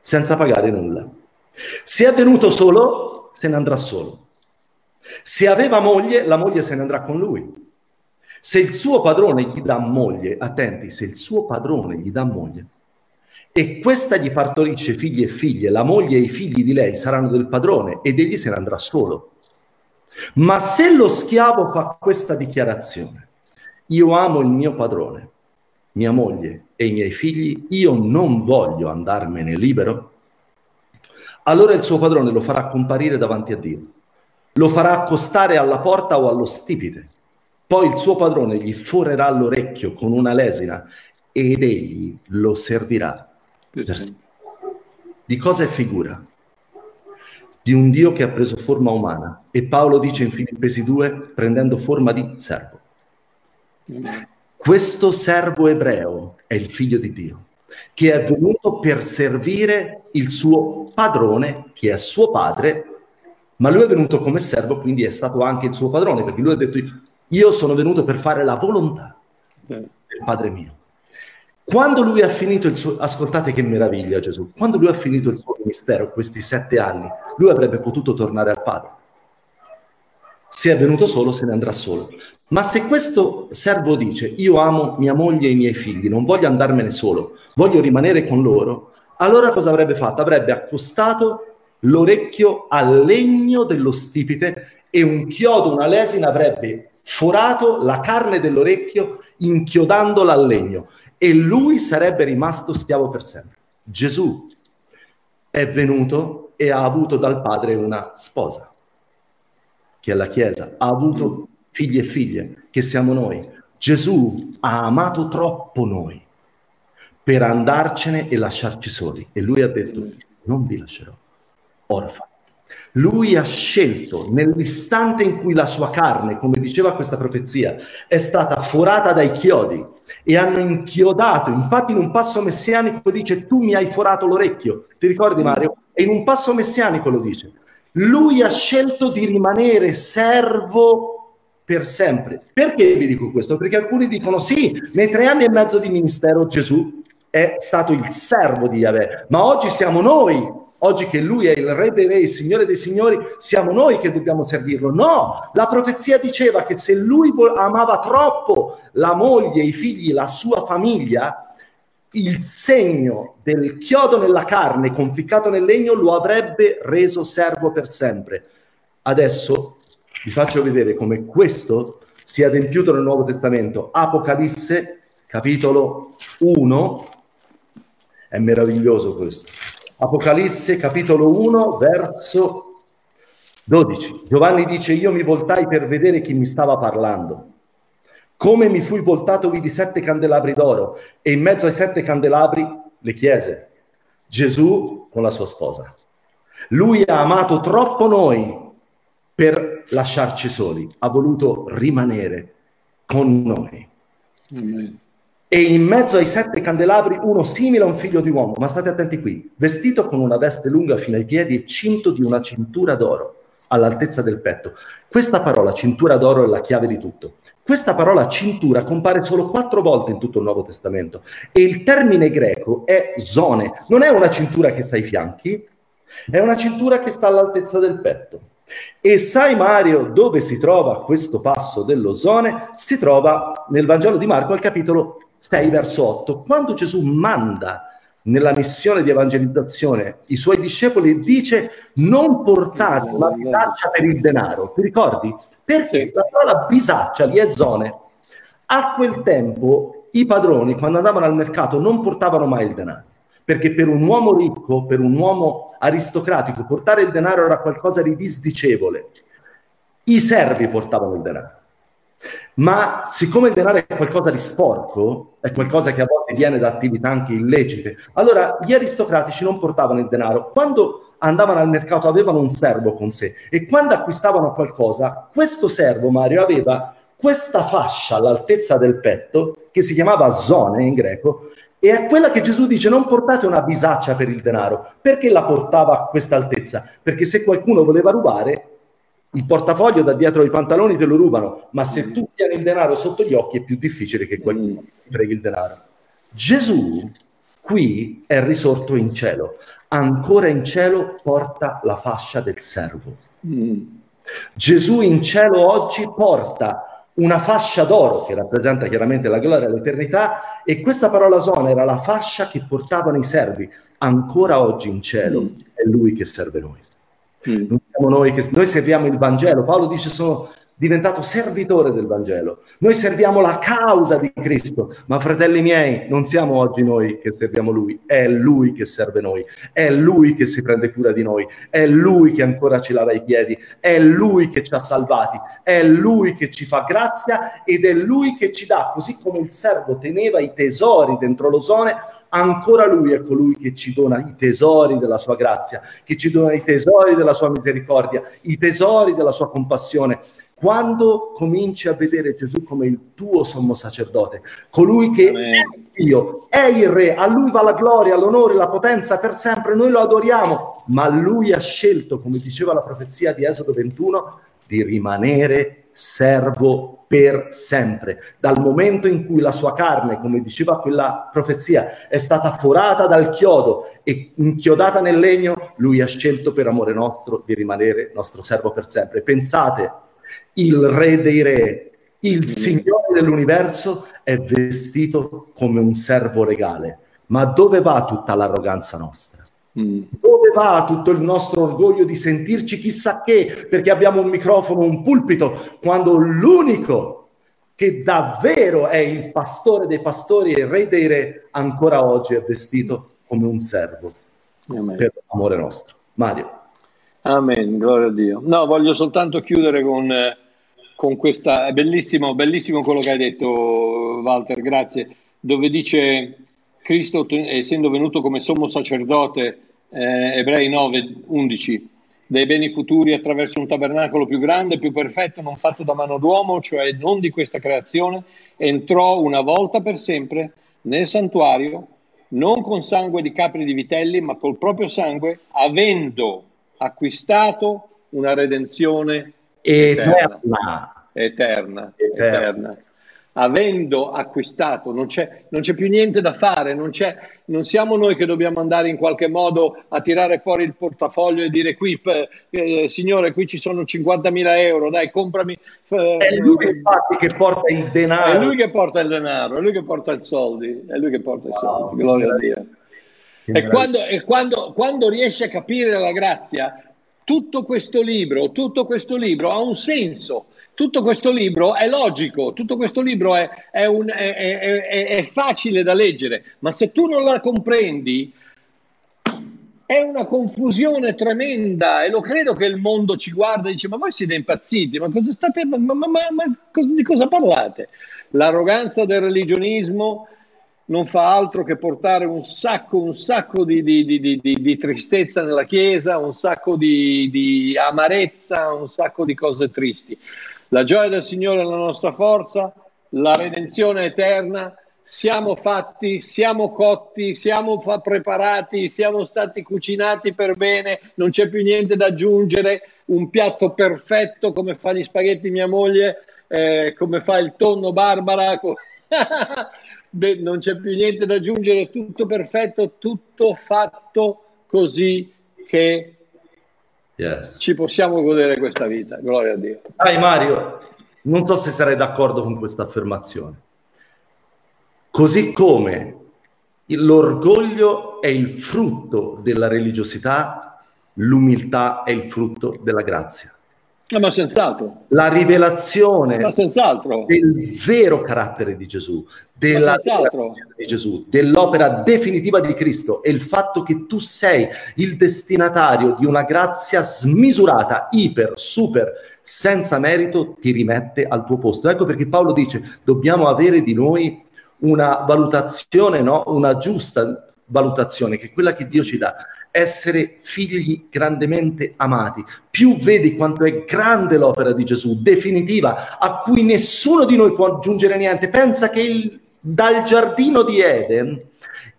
[SPEAKER 1] senza pagare nulla. Se è venuto solo, se ne andrà solo. Se aveva moglie, la moglie se ne andrà con lui. Se il suo padrone gli dà moglie, attenti, se il suo padrone gli dà moglie, e questa gli partorisce figli e figlie, la moglie e i figli di lei saranno del padrone ed egli se ne andrà solo. Ma se lo schiavo fa questa dichiarazione, io amo il mio padrone, mia moglie e i miei figli, io non voglio andarmene libero, allora il suo padrone lo farà comparire davanti a Dio, lo farà accostare alla porta o allo stipite, poi il suo padrone gli forerà l'orecchio con una lesina ed egli lo servirà. Di cosa è figura? Di un Dio che ha preso forma umana. E Paolo dice in Filippesi 2, prendendo forma di servo. Questo servo ebreo è il figlio di Dio, che è venuto per servire il suo padrone, che è suo padre, ma lui è venuto come servo, quindi è stato anche il suo padrone, perché lui ha detto io sono venuto per fare la volontà del padre mio. Quando lui ha finito il suo, ascoltate che meraviglia Gesù, quando lui ha finito il suo ministero, questi sette anni, lui avrebbe potuto tornare al padre. Se è venuto solo, se ne andrà solo. Ma se questo servo dice io amo mia moglie e i miei figli, non voglio andarmene solo, voglio rimanere con loro, allora cosa avrebbe fatto? Avrebbe accostato l'orecchio al legno dello stipite e un chiodo, una lesina avrebbe forato la carne dell'orecchio inchiodandola al legno e lui sarebbe rimasto schiavo per sempre. Gesù è venuto e ha avuto dal padre una sposa, che è la Chiesa, ha avuto figli e figlie, che siamo noi. Gesù ha amato troppo noi per andarcene e lasciarci soli. E lui ha detto, non vi lascerò, orfani. Lui ha scelto nell'istante in cui la sua carne, come diceva questa profezia, è stata forata dai chiodi e hanno inchiodato, infatti in un passo messianico dice tu mi hai forato l'orecchio, ti ricordi Mario? E in un passo messianico lo dice. Lui ha scelto di rimanere servo per sempre. Perché vi dico questo? Perché alcuni dicono sì, nei tre anni e mezzo di ministero Gesù è stato il servo di Yahweh, ma oggi siamo noi oggi che lui è il re dei re, il signore dei signori, siamo noi che dobbiamo servirlo. No, la profezia diceva che se lui amava troppo la moglie, i figli, la sua famiglia, il segno del chiodo nella carne conficcato nel legno lo avrebbe reso servo per sempre. Adesso vi faccio vedere come questo sia adempiuto nel Nuovo Testamento. Apocalisse, capitolo 1. È meraviglioso questo. Apocalisse, capitolo 1, verso 12. Giovanni dice, io mi voltai per vedere chi mi stava parlando. Come mi fui voltato vidi sette candelabri d'oro e in mezzo ai sette candelabri le chiese Gesù con la sua sposa. Lui ha amato troppo noi per lasciarci soli, ha voluto rimanere con noi. Amen. E in mezzo ai sette candelabri uno simile a un figlio di uomo, ma state attenti qui, vestito con una veste lunga fino ai piedi e cinto di una cintura d'oro all'altezza del petto. Questa parola cintura d'oro è la chiave di tutto. Questa parola cintura compare solo quattro volte in tutto il Nuovo Testamento e il termine greco è zone, non è una cintura che sta ai fianchi, è una cintura che sta all'altezza del petto. E sai Mario dove si trova questo passo dell'ozone? Si trova nel Vangelo di Marco al capitolo 6 verso 8, quando Gesù manda nella missione di evangelizzazione i suoi discepoli dice non portate una bisaccia per il denaro, ti ricordi? Perché la parola bisaccia, liezone, a quel tempo i padroni quando andavano al mercato non portavano mai il denaro perché per un uomo ricco, per un uomo aristocratico, portare il denaro era qualcosa di disdicevole. I servi portavano il denaro. Ma siccome il denaro è qualcosa di sporco, è qualcosa che a volte viene da attività anche illecite, allora gli aristocratici non portavano il denaro. Quando andavano al mercato avevano un servo con sé e quando acquistavano qualcosa, questo servo, Mario, aveva questa fascia all'altezza del petto, che si chiamava zone in greco, e è quella che Gesù dice non portate una bisaccia per il denaro. Perché la portava a questa altezza? Perché se qualcuno voleva rubare, il portafoglio da dietro ai pantaloni te lo rubano, ma se tu tieni il denaro sotto gli occhi è più difficile che qualcuno ti preghi il denaro. Gesù qui è risorto in cielo, ancora in cielo porta la fascia del servo. Gesù in cielo oggi porta una fascia d'oro che rappresenta chiaramente la gloria e l'eternità e questa parola zona era la fascia che portavano i servi. Ancora oggi in cielo mm. è lui che serve noi. Mm. Noi che noi serviamo il Vangelo. Paolo dice sono diventato servitore del Vangelo. Noi serviamo la causa di Cristo, ma fratelli miei, non siamo oggi noi che serviamo Lui, è Lui che serve noi, è Lui che si prende cura di noi, è Lui che ancora ci lava i piedi, è Lui che ci ha salvati, è Lui che ci fa grazia ed è Lui che ci dà, così come il servo teneva i tesori dentro l'ozone, ancora Lui è colui che ci dona i tesori della sua grazia, che ci dona i tesori della sua misericordia, i tesori della sua compassione quando cominci a vedere Gesù come il tuo sommo sacerdote, colui che Amen. è Dio, è il Re, a lui va la gloria, l'onore, la potenza per sempre, noi lo adoriamo, ma lui ha scelto, come diceva la profezia di Esodo 21, di rimanere servo per sempre. Dal momento in cui la sua carne, come diceva quella profezia, è stata forata dal chiodo e inchiodata nel legno, lui ha scelto per amore nostro di rimanere nostro servo per sempre. Pensate il re dei re, il signore dell'universo è vestito come un servo regale. Ma dove va tutta l'arroganza nostra? Mm. Dove va tutto il nostro orgoglio di sentirci chissà che, perché abbiamo un microfono, un pulpito, quando l'unico che davvero è il pastore dei pastori e il re dei re, ancora oggi è vestito come un servo Amen. per amore nostro. Mario.
[SPEAKER 2] Amen, gloria a Dio. No, voglio soltanto chiudere con, eh, con questa, è bellissimo, bellissimo quello che hai detto Walter, grazie, dove dice Cristo essendo venuto come sommo sacerdote, eh, Ebrei 9, 11, dei beni futuri attraverso un tabernacolo più grande, più perfetto, non fatto da mano d'uomo, cioè non di questa creazione, entrò una volta per sempre nel santuario, non con sangue di capri di vitelli, ma col proprio sangue, avendo acquistato una redenzione
[SPEAKER 1] eterna.
[SPEAKER 2] eterna, eterna. eterna avendo acquistato, non c'è, non c'è più niente da fare, non, non, siamo noi che dobbiamo andare in qualche modo a tirare fuori il portafoglio e dire qui, eh, signore, qui ci sono 50.000 euro, dai, comprami.
[SPEAKER 1] Eh, è lui infatti che porta il denaro.
[SPEAKER 2] È lui che porta il denaro, è lui che porta i soldi, è lui che porta i soldi, gloria a Dio. E, quando, e quando, quando riesce a capire la grazia, tutto questo libro, tutto questo libro ha un senso, tutto questo libro è logico, tutto questo libro è, è, un, è, è, facile da leggere, ma se tu non la comprendi è una confusione tremenda. E lo credo che il mondo ci guarda e dice ma voi siete impazziti, ma, cosa state, ma, ma, ma, ma di cosa parlate? L'arroganza del religionismo non fa altro che portare un sacco, un sacco di, di, di, di, tristezza nella Chiesa, un sacco di, amarezza, un sacco di cose tristi. La gioia del Signore è la nostra forza, la redenzione eterna, siamo fatti, siamo cotti, siamo fa- preparati, siamo stati cucinati per bene, non c'è più niente da aggiungere, un piatto perfetto come fa gli spaghetti mia moglie, eh, come fa il tonno Barbara. Beh, non c'è più niente da aggiungere, tutto perfetto, tutto fatto così che yes. ci possiamo godere questa vita. Gloria a Dio.
[SPEAKER 1] Sai Mario, non so se sarai d'accordo con questa affermazione. Così come l'orgoglio è il frutto della religiosità, l'umiltà è il frutto della grazia.
[SPEAKER 2] No, ma senz'altro.
[SPEAKER 1] La rivelazione
[SPEAKER 2] ma senz'altro.
[SPEAKER 1] del vero carattere di Gesù, della di Gesù, dell'opera definitiva di Cristo e il fatto che tu sei il destinatario di una grazia smisurata, iper, super, senza merito, ti rimette al tuo posto. Ecco perché Paolo dice, dobbiamo avere di noi una valutazione, no? una giusta valutazione, che è quella che Dio ci dà essere figli grandemente amati. Più vedi quanto è grande l'opera di Gesù, definitiva, a cui nessuno di noi può aggiungere niente. Pensa che il, dal giardino di Eden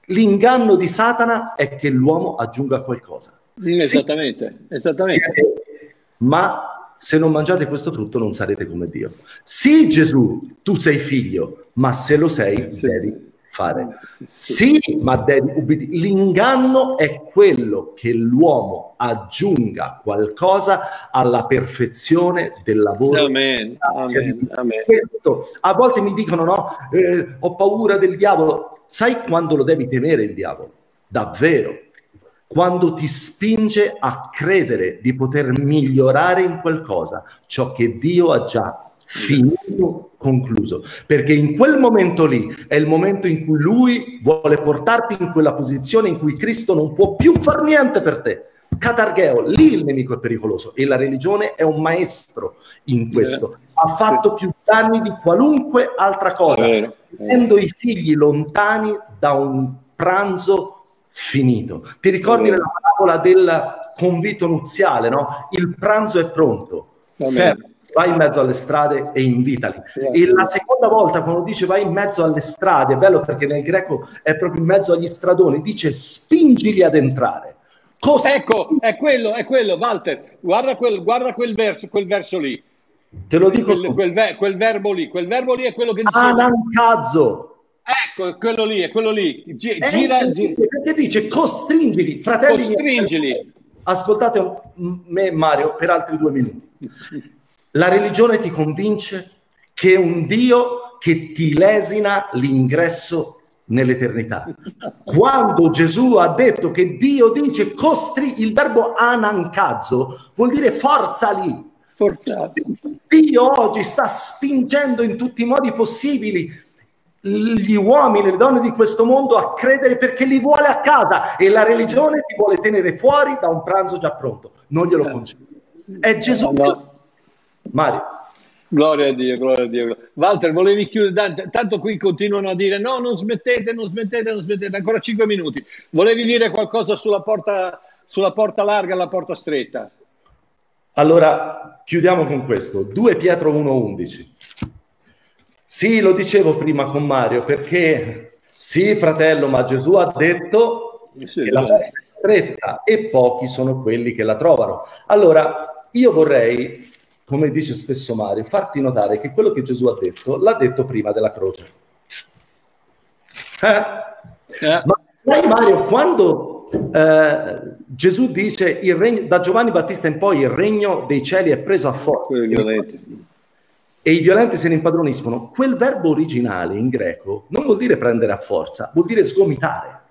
[SPEAKER 1] l'inganno di Satana è che l'uomo aggiunga qualcosa.
[SPEAKER 2] Esattamente, sì, esattamente.
[SPEAKER 1] Sì, ma se non mangiate questo frutto non sarete come Dio. Sì, Gesù, tu sei figlio, ma se lo sei, sì. devi fare. Sì, ma devi ubbidire. L'inganno è quello che l'uomo aggiunga qualcosa alla perfezione del lavoro.
[SPEAKER 2] Amen. Amen. Amen.
[SPEAKER 1] Questo, a volte mi dicono, no, eh, ho paura del diavolo. Sai quando lo devi temere il diavolo? Davvero. Quando ti spinge a credere di poter migliorare in qualcosa ciò che Dio ha già finito, concluso. Perché in quel momento lì è il momento in cui lui vuole portarti in quella posizione in cui Cristo non può più far niente per te. Catargheo, lì il nemico è pericoloso e la religione è un maestro in questo. Ha fatto più danni di qualunque altra cosa, tenendo i figli lontani da un pranzo finito. Ti ricordi la parabola del convito nuziale, no? Il pranzo è pronto. Serve vai in mezzo alle strade e invitali. E la seconda volta quando dice vai in mezzo alle strade, è bello perché nel greco è proprio in mezzo agli stradoni, dice spingili ad entrare.
[SPEAKER 2] Cost- ecco, è quello, è quello, Walter, guarda quel, guarda quel, verso, quel verso lì.
[SPEAKER 1] Te lo dico.
[SPEAKER 2] Quel, quel, ver- quel, verbo lì, quel verbo lì è quello che dice...
[SPEAKER 1] Anancazzo.
[SPEAKER 2] Ecco, è quello lì, è quello lì. Gi- eh, gira,
[SPEAKER 1] gira. Perché dice costringili, fratelli.
[SPEAKER 2] Costringili.
[SPEAKER 1] Ascoltate me, Mario, per altri due minuti. La religione ti convince che è un Dio che ti lesina l'ingresso nell'eternità. Quando Gesù ha detto che Dio dice costri, il verbo anancazzo vuol dire forza lì. Dio oggi sta spingendo in tutti i modi possibili gli uomini e le donne di questo mondo a credere perché li vuole a casa e la religione ti vuole tenere fuori da un pranzo già pronto. Non glielo concede. È Gesù. No, no Mario.
[SPEAKER 2] Gloria a Dio, gloria a Dio. Walter, volevi chiudere? Tanto qui continuano a dire no, non smettete, non smettete, non smettete. Ancora cinque minuti. Volevi dire qualcosa sulla porta, sulla porta larga e la porta stretta?
[SPEAKER 1] Allora, chiudiamo con questo. 2 Pietro 1.11. Sì, lo dicevo prima con Mario, perché sì, fratello, ma Gesù ha detto sì, che la porta è stretta e pochi sono quelli che la trovano. Allora, io vorrei come dice spesso Mario, farti notare che quello che Gesù ha detto l'ha detto prima della croce. Eh? Eh. Ma sai Mario, quando eh, Gesù dice il regno, da Giovanni Battista in poi il regno dei cieli è preso a forza e i violenti se ne impadroniscono, quel verbo originale in greco non vuol dire prendere a forza, vuol dire sgomitare.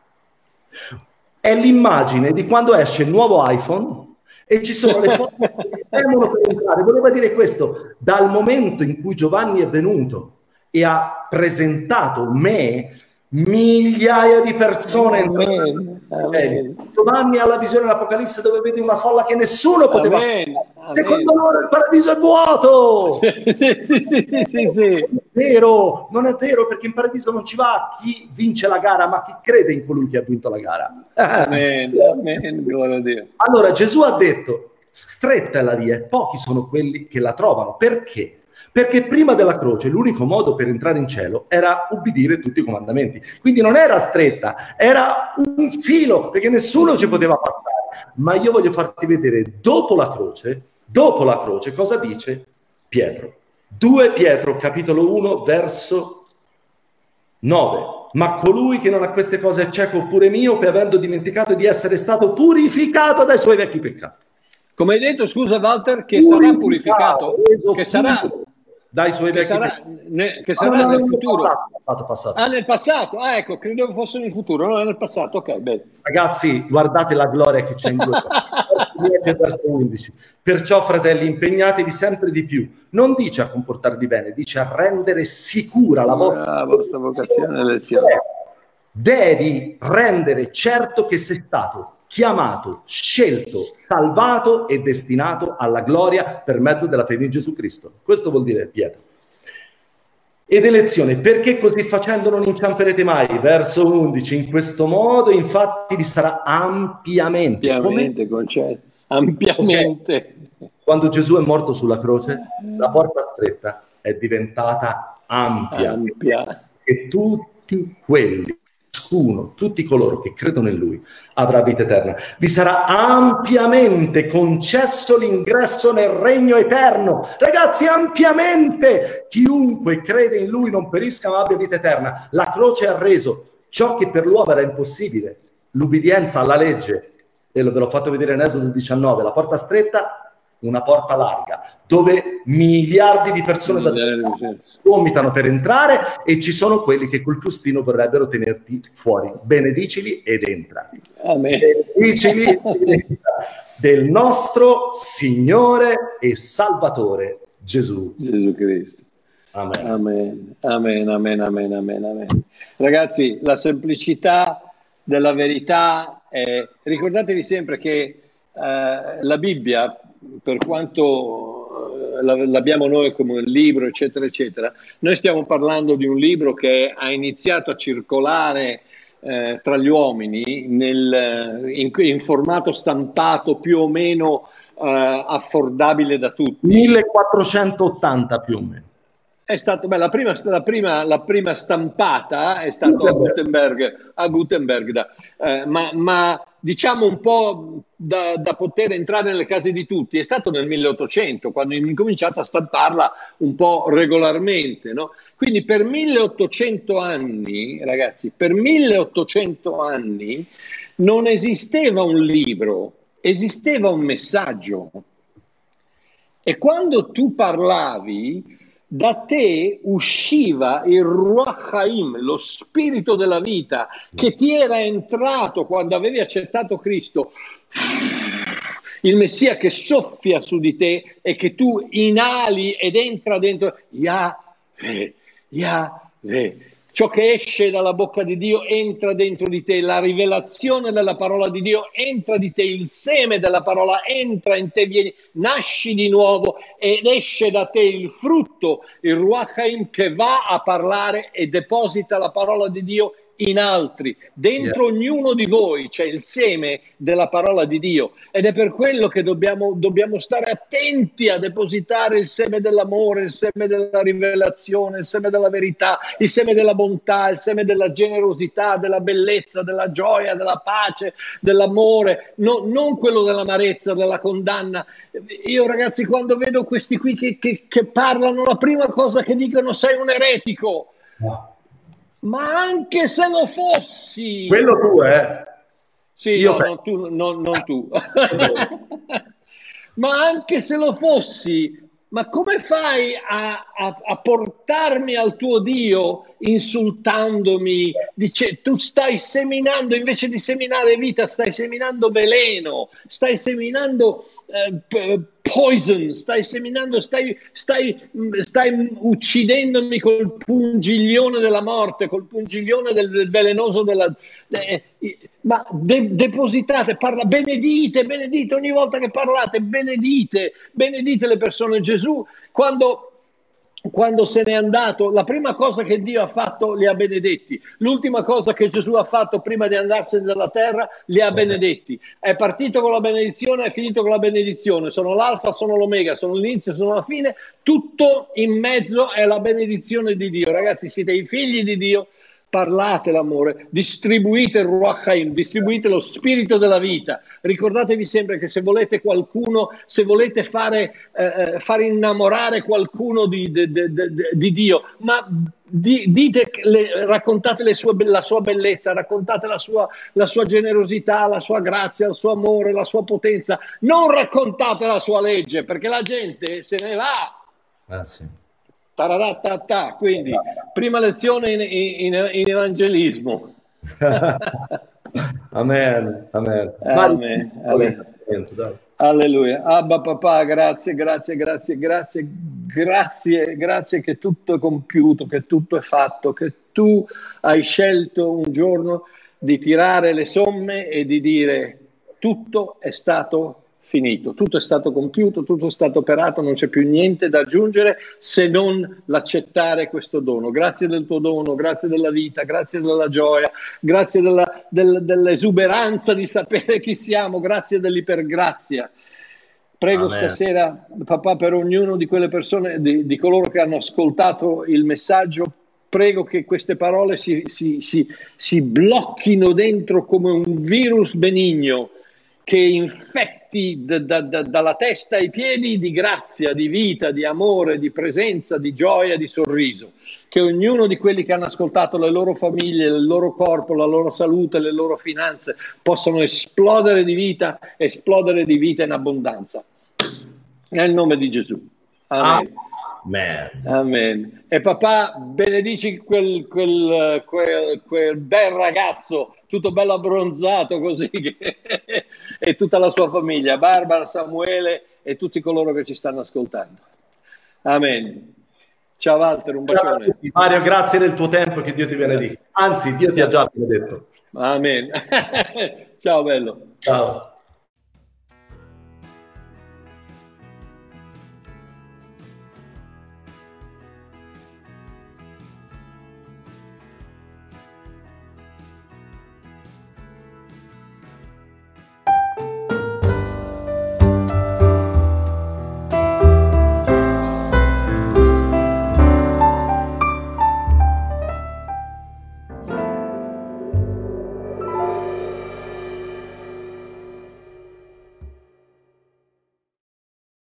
[SPEAKER 1] È l'immagine di quando esce il nuovo iPhone e ci sono le foto che temono per entrare. Voleva dire questo, dal momento in cui Giovanni è venuto e ha presentato me, migliaia di persone entrano. Giovanni ha la visione dell'Apocalisse dove vede una folla che nessuno poteva Amen. Secondo loro il paradiso è vuoto! sì, sì, sì, sì, sì, sì. Non è vero, non è vero perché in paradiso non ci va chi vince la gara, ma chi crede in colui che ha vinto la gara. Amen, amen, gloria a Dio. Allora Gesù ha detto, stretta è la via e pochi sono quelli che la trovano. Perché? Perché prima della croce l'unico modo per entrare in cielo era ubbidire tutti i comandamenti. Quindi non era stretta, era un filo, perché nessuno ci poteva passare. Ma io voglio farti vedere, dopo la croce, dopo la croce, cosa dice Pietro? 2 Pietro, capitolo 1, verso 9. Ma colui che non ha queste cose è cieco oppure miope, avendo dimenticato di essere stato purificato dai suoi vecchi peccati.
[SPEAKER 2] Come hai detto, scusa Walter, che purificato, sarà purificato, che sarà
[SPEAKER 1] dai suoi
[SPEAKER 2] che
[SPEAKER 1] vecchi
[SPEAKER 2] sarà, ne, che sarà ah, nel futuro. Passato, passato, Ah, nel passato? Ah, ecco, credevo fosse nel futuro, no, nel passato, ok, bene.
[SPEAKER 1] Ragazzi, guardate la gloria che c'è in due. verso 11. Perciò, fratelli, impegnatevi sempre di più. Non dice a comportarvi bene, dice a rendere sicura la vostra, la vostra vocazione e lezione. Devi rendere certo che sei stato chiamato, scelto, salvato e destinato alla gloria per mezzo della fede in Gesù Cristo. Questo vuol dire Pietro. Ed elezione, perché così facendo non inciamperete mai? Verso 11, in questo modo infatti vi sarà ampiamente.
[SPEAKER 2] Ampiamente, concetto. Ampiamente.
[SPEAKER 1] Okay. Quando Gesù è morto sulla croce, la porta stretta è diventata ampia. Ampia. E tutti quelli ciascuno, tutti coloro che credono in Lui, avrà vita eterna. Vi sarà ampiamente concesso l'ingresso nel regno eterno. Ragazzi, ampiamente! Chiunque crede in Lui non perisca ma abbia vita eterna. La croce ha reso ciò che per l'uomo era impossibile, l'ubbidienza alla legge. E ve l'ho fatto vedere in Esodo 19, la porta stretta una porta larga, dove miliardi di persone da vomitano per entrare e ci sono quelli che col frustino vorrebbero tenerti fuori. Benedicili ed entra. Amen. Benedicili ed entra. Del nostro Signore e Salvatore Gesù.
[SPEAKER 2] Gesù Cristo. Amen. Amen. Amen, amen, amen, amen, amen. Ragazzi, la semplicità della verità, è... ricordatevi sempre che eh, la Bibbia per quanto eh, l'abbiamo noi come un libro, eccetera, eccetera, noi stiamo parlando di un libro che ha iniziato a circolare eh, tra gli uomini nel, in, in, formato stampato più o meno eh, affordabile da tutti.
[SPEAKER 1] 1480 più o meno.
[SPEAKER 2] È stato, beh, la, prima, la, prima, la, prima, stampata è stata a Gutenberg, a Gutenberg da, eh, ma, ma, diciamo un po' da, da, poter entrare nelle case di tutti è stato nel 1800, quando ho incominciato a stamparla un po' regolarmente. No? Quindi per 1800 anni, ragazzi, per 1800 anni non esisteva un libro, esisteva un messaggio. E quando tu parlavi, da te usciva il Ruach Haim, lo spirito della vita che ti era entrato quando avevi accettato Cristo, il Messia che soffia su di te e che tu inali ed entra dentro. Yahweh, Yahweh. Ciò che esce dalla bocca di Dio entra dentro di te, la rivelazione della parola di Dio entra di te, il seme della parola entra in te, vieni, nasci di nuovo ed esce da te il frutto, il Ruach che va a parlare e deposita la parola di Dio in altri. Dentro yeah. ognuno di voi c'è il seme della parola di Dio ed è per quello che dobbiamo, dobbiamo stare attenti a depositare il seme dell'amore, il seme della rivelazione, il seme della verità, il seme della bontà, il seme della generosità, della bellezza, della gioia, della pace, dell'amore, no, non quello dell'amarezza, della condanna. Io ragazzi quando vedo questi qui che, che, che parlano, la prima cosa che dicono sei un eretico. No. Ma anche se lo fossi...
[SPEAKER 1] Quello tu, eh?
[SPEAKER 2] Sì, Io no, no, tu, no, non tu. Ma anche se lo fossi, ma come fai a, a, a, portarmi al tuo Dio insultandomi? Dice, tu stai seminando, invece di seminare vita, stai seminando veleno, stai seminando eh, poison, stai seminando, stai, stai, stai, uccidendomi col pungiglione della morte, col pungiglione del, del velenoso della... Eh, ma de, depositate, parla, benedite, benedite, ogni volta che parlate, benedite, benedite le persone. Gesù, quando quando se n'è andato, la prima cosa che Dio ha fatto li ha benedetti, l'ultima cosa che Gesù ha fatto prima di andarsene dalla terra li ha benedetti. È partito con la benedizione, è finito con la benedizione. Sono l'alfa, sono l'omega, sono l'inizio, sono la fine. Tutto in mezzo è la benedizione di Dio. Ragazzi, siete i figli di Dio parlate l'amore, distribuite il Ruach Haim, distribuite lo spirito della vita. Ricordatevi sempre che se volete qualcuno, se volete fare, eh, eh fare innamorare qualcuno di, di, di, di Dio, ma dite, le, raccontate sue, la sua bellezza, raccontate la sua, la sua, generosità, la sua grazia, il suo amore, la sua potenza. Non raccontate la sua legge, perché la gente se ne va. Ah, sì Tararatata. Quindi, prima lezione in, in, in evangelismo.
[SPEAKER 1] amen, amen.
[SPEAKER 2] amen. amen. Alleluia. Abba papà, grazie, grazie, grazie, grazie, grazie, grazie che tutto è compiuto, che tutto è fatto, che tu hai scelto un giorno di tirare le somme e di dire tutto è stato finito, tutto è stato compiuto, tutto è stato operato, non c'è più niente da aggiungere se non l'accettare questo dono. Grazie del tuo dono, grazie della vita, grazie della gioia, grazie della, del, dell'esuberanza di sapere chi siamo, grazie dell'ipergrazia. Prego Amen. stasera, papà, per ognuno di quelle persone, di, di, coloro che hanno ascoltato il messaggio, prego che queste parole si, si, si, si blocchino dentro come un virus benigno che infetti da, da, da, dalla testa ai piedi di grazia, di vita, di amore, di presenza, di gioia, di sorriso. Che ognuno di quelli che hanno ascoltato le loro famiglie, il loro corpo, la loro salute, le loro finanze possano esplodere di vita, esplodere di vita in abbondanza. Nel nome di Gesù. Amen. Amen. Amen. E papà, benedici quel, quel, quel, quel bel ragazzo tutto bello abbronzato così, e tutta la sua famiglia, Barbara, Samuele e tutti coloro che ci stanno ascoltando. Amen. Ciao Walter, un bacione.
[SPEAKER 1] Mario, grazie del tuo tempo, che Dio ti benedica. Anzi, Dio ti ha già benedetto.
[SPEAKER 2] Amen. Ciao bello.
[SPEAKER 1] Ciao.